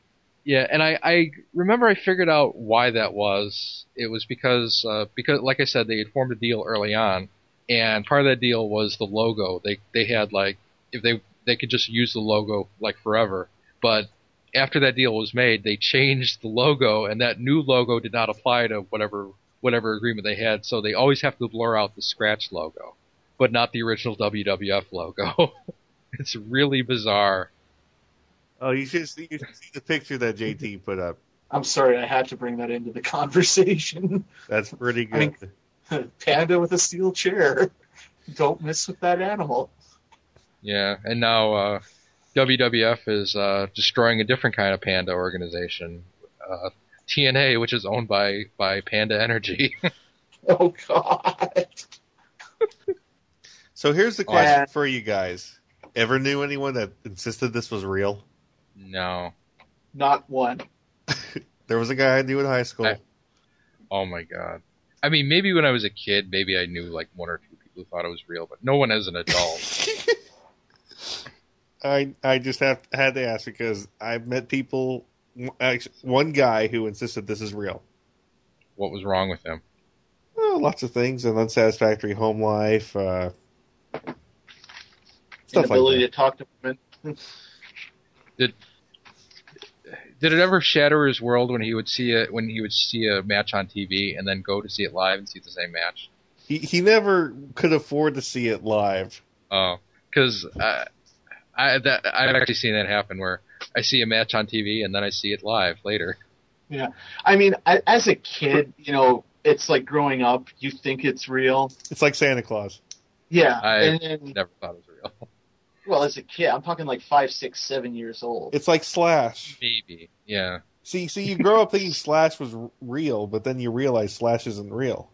Yeah, and I, I remember I figured out why that was. It was because uh, because like I said, they had formed a deal early on, and part of that deal was the logo. They they had like if they they could just use the logo like forever, but after that deal was made, they changed the logo, and that new logo did not apply to whatever whatever agreement they had. So they always have to blur out the scratch logo, but not the original WWF logo. it's really bizarre. Oh, you should see, you should see the picture that JT put up. I'm sorry, I had to bring that into the conversation. That's pretty I good. mean- Panda with a steel chair. Don't mess with that animal. Yeah, and now uh, WWF is uh, destroying a different kind of panda organization, uh, TNA, which is owned by by Panda Energy. Oh God. so here's the question Yeah. for you guys: Ever knew anyone that insisted this was real? no, Not one. There was a guy I knew in high school. I- oh my god. I mean, maybe when I was a kid, maybe I knew like one or two people who thought it was real, but no one as an adult. I I just have had to ask because I've met people. One guy who insisted this is real. what was wrong with him? Oh, lots of things: an unsatisfactory home life, uh, Stuff like inability that. to talk to women. Did did it ever shatter his world when he would see a when he would see a match on TV and then go to see it live and see the same match? He he never could afford to see it live. Oh, because I, I that I've actually seen that happen where I see a match on TV and then I see it live later. Yeah, I mean, I, as a kid, you know, it's like growing up. You think it's real. It's like Santa Claus. Yeah, I and then never thought it was real. well, as a kid, I'm talking like five, six, seven years old. It's like Slash. Maybe, yeah. See, see, you grow up thinking Slash was real, but then you realize Slash isn't real.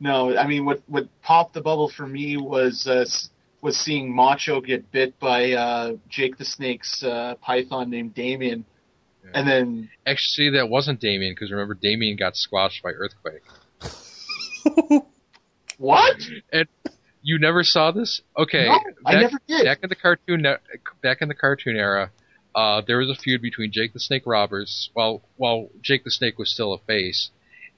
No, I mean, what what popped the bubble for me was uh, s- was seeing Macho get bit by uh, Jake the Snake's uh, python named Damien, and then Actually, that wasn't Damien because remember Damien got squashed by earthquake. what? And you never saw this? Okay, No, I back, never did. Back in the cartoon, back in the cartoon era, uh, there was a feud between Jake the Snake Roberts, while while Jake the Snake was still a face,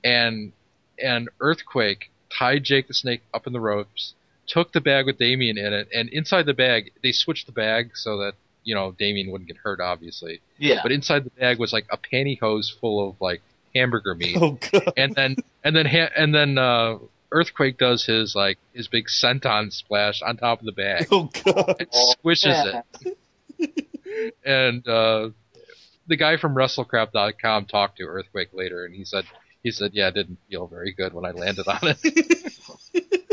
and and Earthquake tied Jake the Snake up in the ropes, took the bag with Damien in it, and inside the bag they switched the bag so that you know Damien wouldn't get hurt, obviously. Yeah. But inside the bag was like a pantyhose full of like hamburger meat Oh god. and then and then ha- and then uh, Earthquake does his like his big senton splash on top of the bag. Oh god. It squishes it, and uh, the guy from WrestleCrap.com talked to Earthquake later, and he said he said, "Yeah, it didn't feel very good when I landed on it."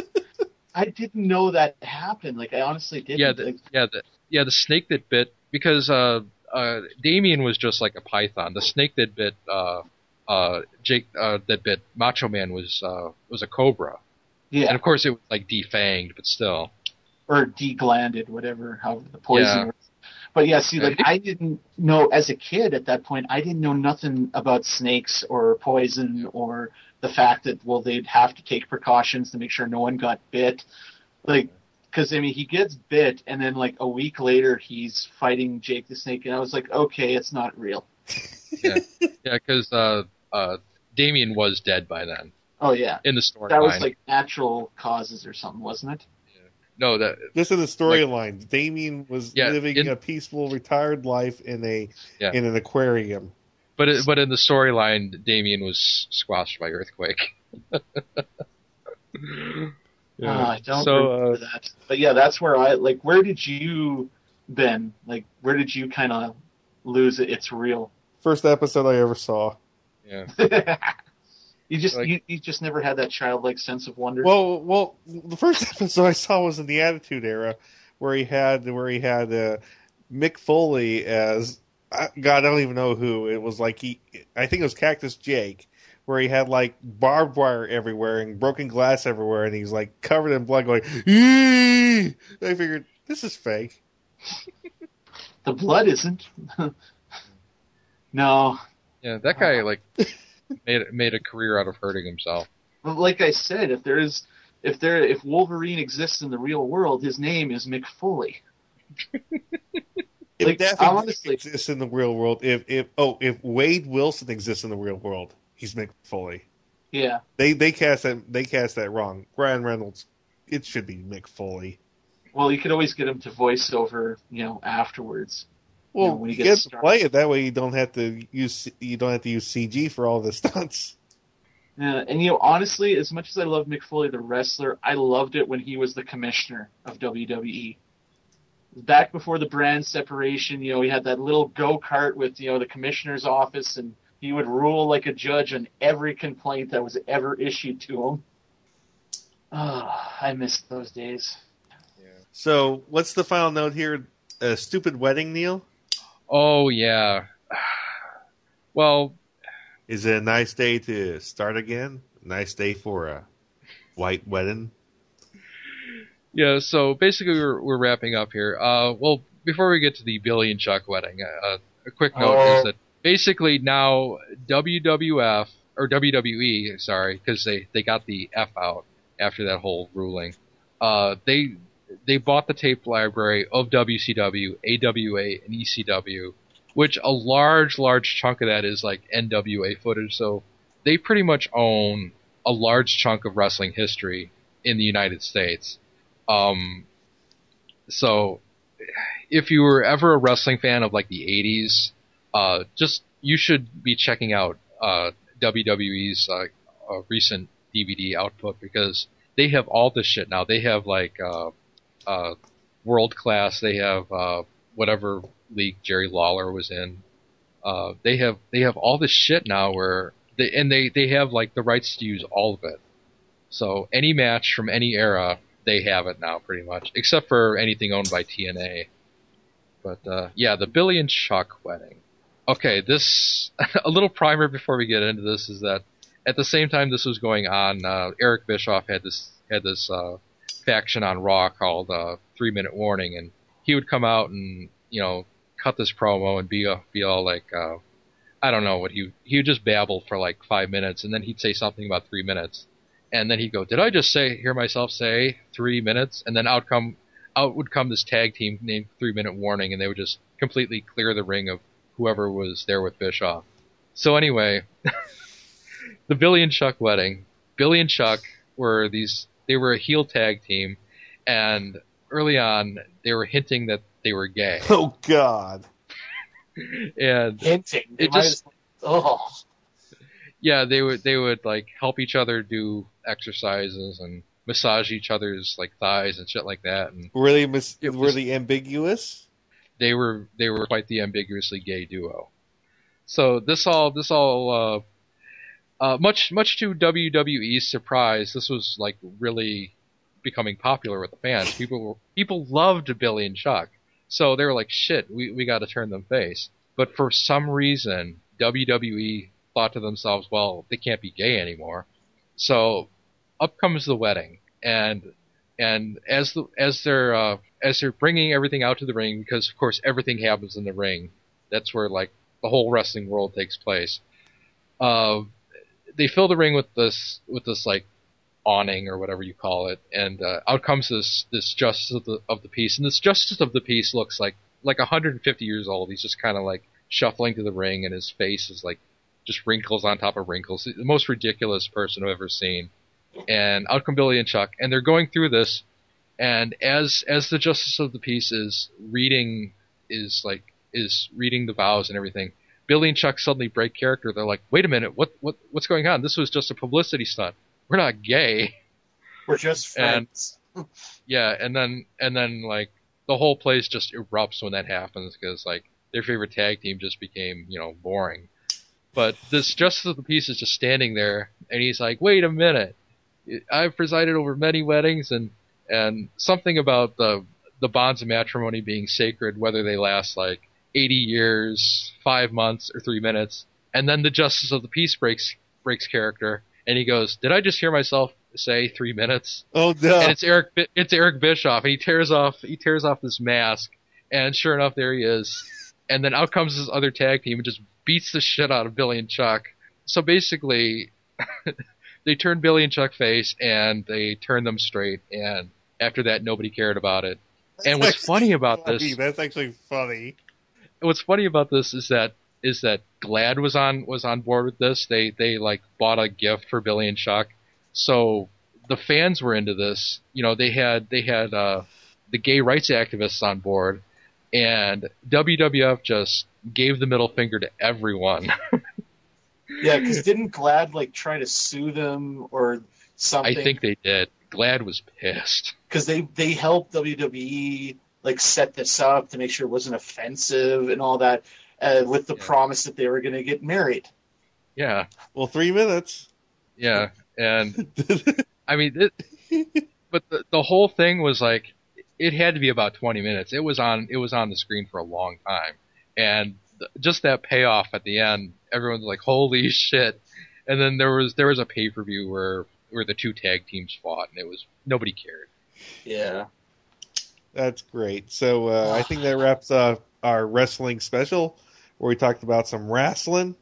I didn't know that happened. Like I honestly didn't. yeah, the, yeah, the yeah the snake that bit because uh, uh, Damien was just like a python. The snake that bit uh, uh, Jake uh, that bit Macho Man was uh, was a cobra. yeah, And of course, it was like defanged, but still. or deglanded, whatever, how the poison. Yeah. works. But yeah, see, like I didn't know as a kid at that point. I didn't know nothing about snakes or poison or the fact that well they'd have to take precautions to make sure no one got bit. Like, because I mean he gets bit and then like a week later he's fighting Jake the Snake, and I was like, okay, it's not real. Yeah, yeah, because uh, uh, Damien was dead by then Oh yeah, in the storyline. that was like natural causes or something, wasn't it? no, that This is the storyline. Damien was Yeah, living in- a peaceful, retired life in a Yeah. in an aquarium. But it, but in the storyline, Damien was squashed by earthquake. Yeah. Ah, I don't So, remember uh, that. But yeah, that's where I like. Where did you, Ben? Like, where did you kind of lose it? It's real. First episode I ever saw. Yeah. you just Like- you, you just never had that childlike sense of wonder. Well, well, the first episode I saw was in the Attitude Era, where he had where he had uh, Mick Foley as I- God. I don't even know who it was. Like he, I think it was Cactus Jake, where he had like barbed wire everywhere and broken glass everywhere, and he's like covered in blood, going. "Eee!" I figured this is fake. the blood isn't. no, Yeah, that guy uh-huh. like made made a career out of hurting himself. Well, like I said, if there is, if there, if Wolverine exists in the real world, his name is Mick Foley. If Like, Daffy honestly- exists in the real world, if if oh if Wade Wilson exists in the real world, he's Mick Foley. Yeah, They they cast that they cast that wrong. Ryan Reynolds, it should be Mick Foley. well, you could always get him to voice over, you know, afterwards. Well, You know, when he you get to play it that way. You don't have to use you don't have to use CG for all the stunts. Yeah, and you know, honestly, as much as I love Mick Foley, the wrestler, I loved it when he was the commissioner of WWE. Back before the brand separation, you know, he had that little go kart with you know the commissioner's office, and he would rule like a judge on every complaint that was ever issued to him. Ah, I missed those days. Yeah. So, what's the final note here? A stupid wedding, Neil. Oh yeah. Well, Is it a nice day to start again? Nice day for a white wedding. Yeah, so basically we're, we're wrapping up here. Uh, well, before we get to the Billy and Chuck wedding, uh, a quick note Oh. is that basically now WWF or WWE, sorry, because they, they got the F out after that whole ruling. Uh, they they bought the tape library of WCW, AWA, and ECW, which a large large chunk of that is like NWA footage. So they pretty much own a large chunk of wrestling history in the United States. Um, so if you were ever a wrestling fan of like the 80s, uh, just you should be checking out uh, WWE's uh, uh, recent DVD output because they have all this shit now. They have like uh, uh, world class. They have uh, whatever league Jerry Lawler was in. Uh, they have they have all this shit now where they and they they have like the rights to use all of it. So any match from any era, they have it now pretty much, except for anything owned by TNA. But uh, yeah, the Billy and Chuck wedding. Okay, this a little primer before we get into this is that at the same time this was going on, uh, Eric Bischoff had this had this uh, faction on Raw called uh, Three Minute Warning, and he would come out and you know cut this promo and be uh, be all like uh, I don't know what he he would just babble for like five minutes, and then he'd say something about three minutes, and then he'd go, "Did I just say hear myself say three minutes?" And then out come out would come this tag team named Three Minute Warning, and they would just completely clear the ring of whoever was there with Bischoff. So anyway, the Billy and Chuck wedding. Billy and Chuck were these they were a heel tag team, and early on they were hinting that they were gay. Oh God. and Hinting. It just as- oh. Yeah they would they would like help each other do exercises and massage each other's like thighs and shit like that and Were they mis- was- they ambiguous? they were they were quite the ambiguously gay duo. So this all this all uh, uh, much much to WWE's surprise, this was like really becoming popular with the fans. People were, people loved Billy and Chuck, so they were like, "Shit, we we got to turn them face." But for some reason, WWE thought to themselves, "Well, they can't be gay anymore." So up comes the wedding, and and as the as they're uh, as they're bringing everything out to the ring, because of course everything happens in the ring. That's where like the whole wrestling world takes place. Uh, they fill the ring with this with this like awning or whatever you call it, and uh, out comes this this justice of the of the peace, and this justice of the peace looks like like 150 years old. He's just kind of like shuffling to the ring, and his face is like just wrinkles on top of wrinkles. The most ridiculous person I've ever seen. And out come Billy and Chuck, and they're going through this, and as as the justice of the peace is reading is like is reading the vows and everything, Billy and Chuck suddenly break character. They're like, "Wait a minute, what what what's going on? This was just a publicity stunt. We're not gay." We're just And- friends. Yeah, and then and then like the whole place just erupts when that happens because like their favorite tag team just became you know boring. But this Justice of the Peace is just standing there, and he's like, "Wait a minute, I've presided over many weddings, and and something about the the bonds of matrimony being sacred, whether they last like 80 years, five months, or three minutes." And then the Justice of the Peace breaks breaks character, and he goes, "Did I just hear myself say three minutes?" Oh no! and it's Eric it's Eric Bischoff and he tears off he tears off this mask and sure enough there he is and then out comes this other tag team and just beats the shit out of Billy and Chuck so basically they turn Billy and Chuck face and they turn them straight and after that nobody cared about it and what's funny about Funny, this That's actually funny. what's funny about this is that is that GLAAD was on was on board with this. They they like bought a gift for Billy and Chuck, so the fans were into this. You know, they had they had uh, the gay rights activists on board, and WWF just gave the middle finger to everyone. Yeah, because didn't GLAAD like try to sue them or something? I think they did. GLAAD was pissed. because they they helped WWE like set this up to make sure it wasn't offensive and all that, uh, with the promise that they were going to get married. Yeah, Well, three minutes. yeah, and I mean, it, but the the whole thing was like it had to be about 20 minutes. It was on it was on the screen for a long time, and th- just that payoff at the end, everyone's like, "Holy shit!" And then there was there was a pay per view where where the two tag teams fought, and it was nobody cared. Yeah. That's great. So uh, I think that wraps up our wrestling special, where we talked about some wrestling.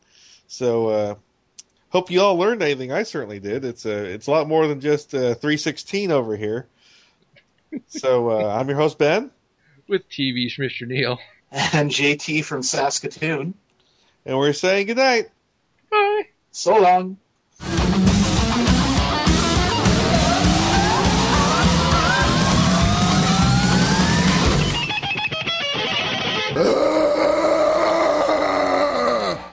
So uh, hope you all learned anything. I certainly did. It's a it's a lot more than just uh, three sixteen over here. So uh, I'm your host Ben, With TV, Mr. Neil. And JT from Saskatoon. and we're saying goodnight. Bye. So long.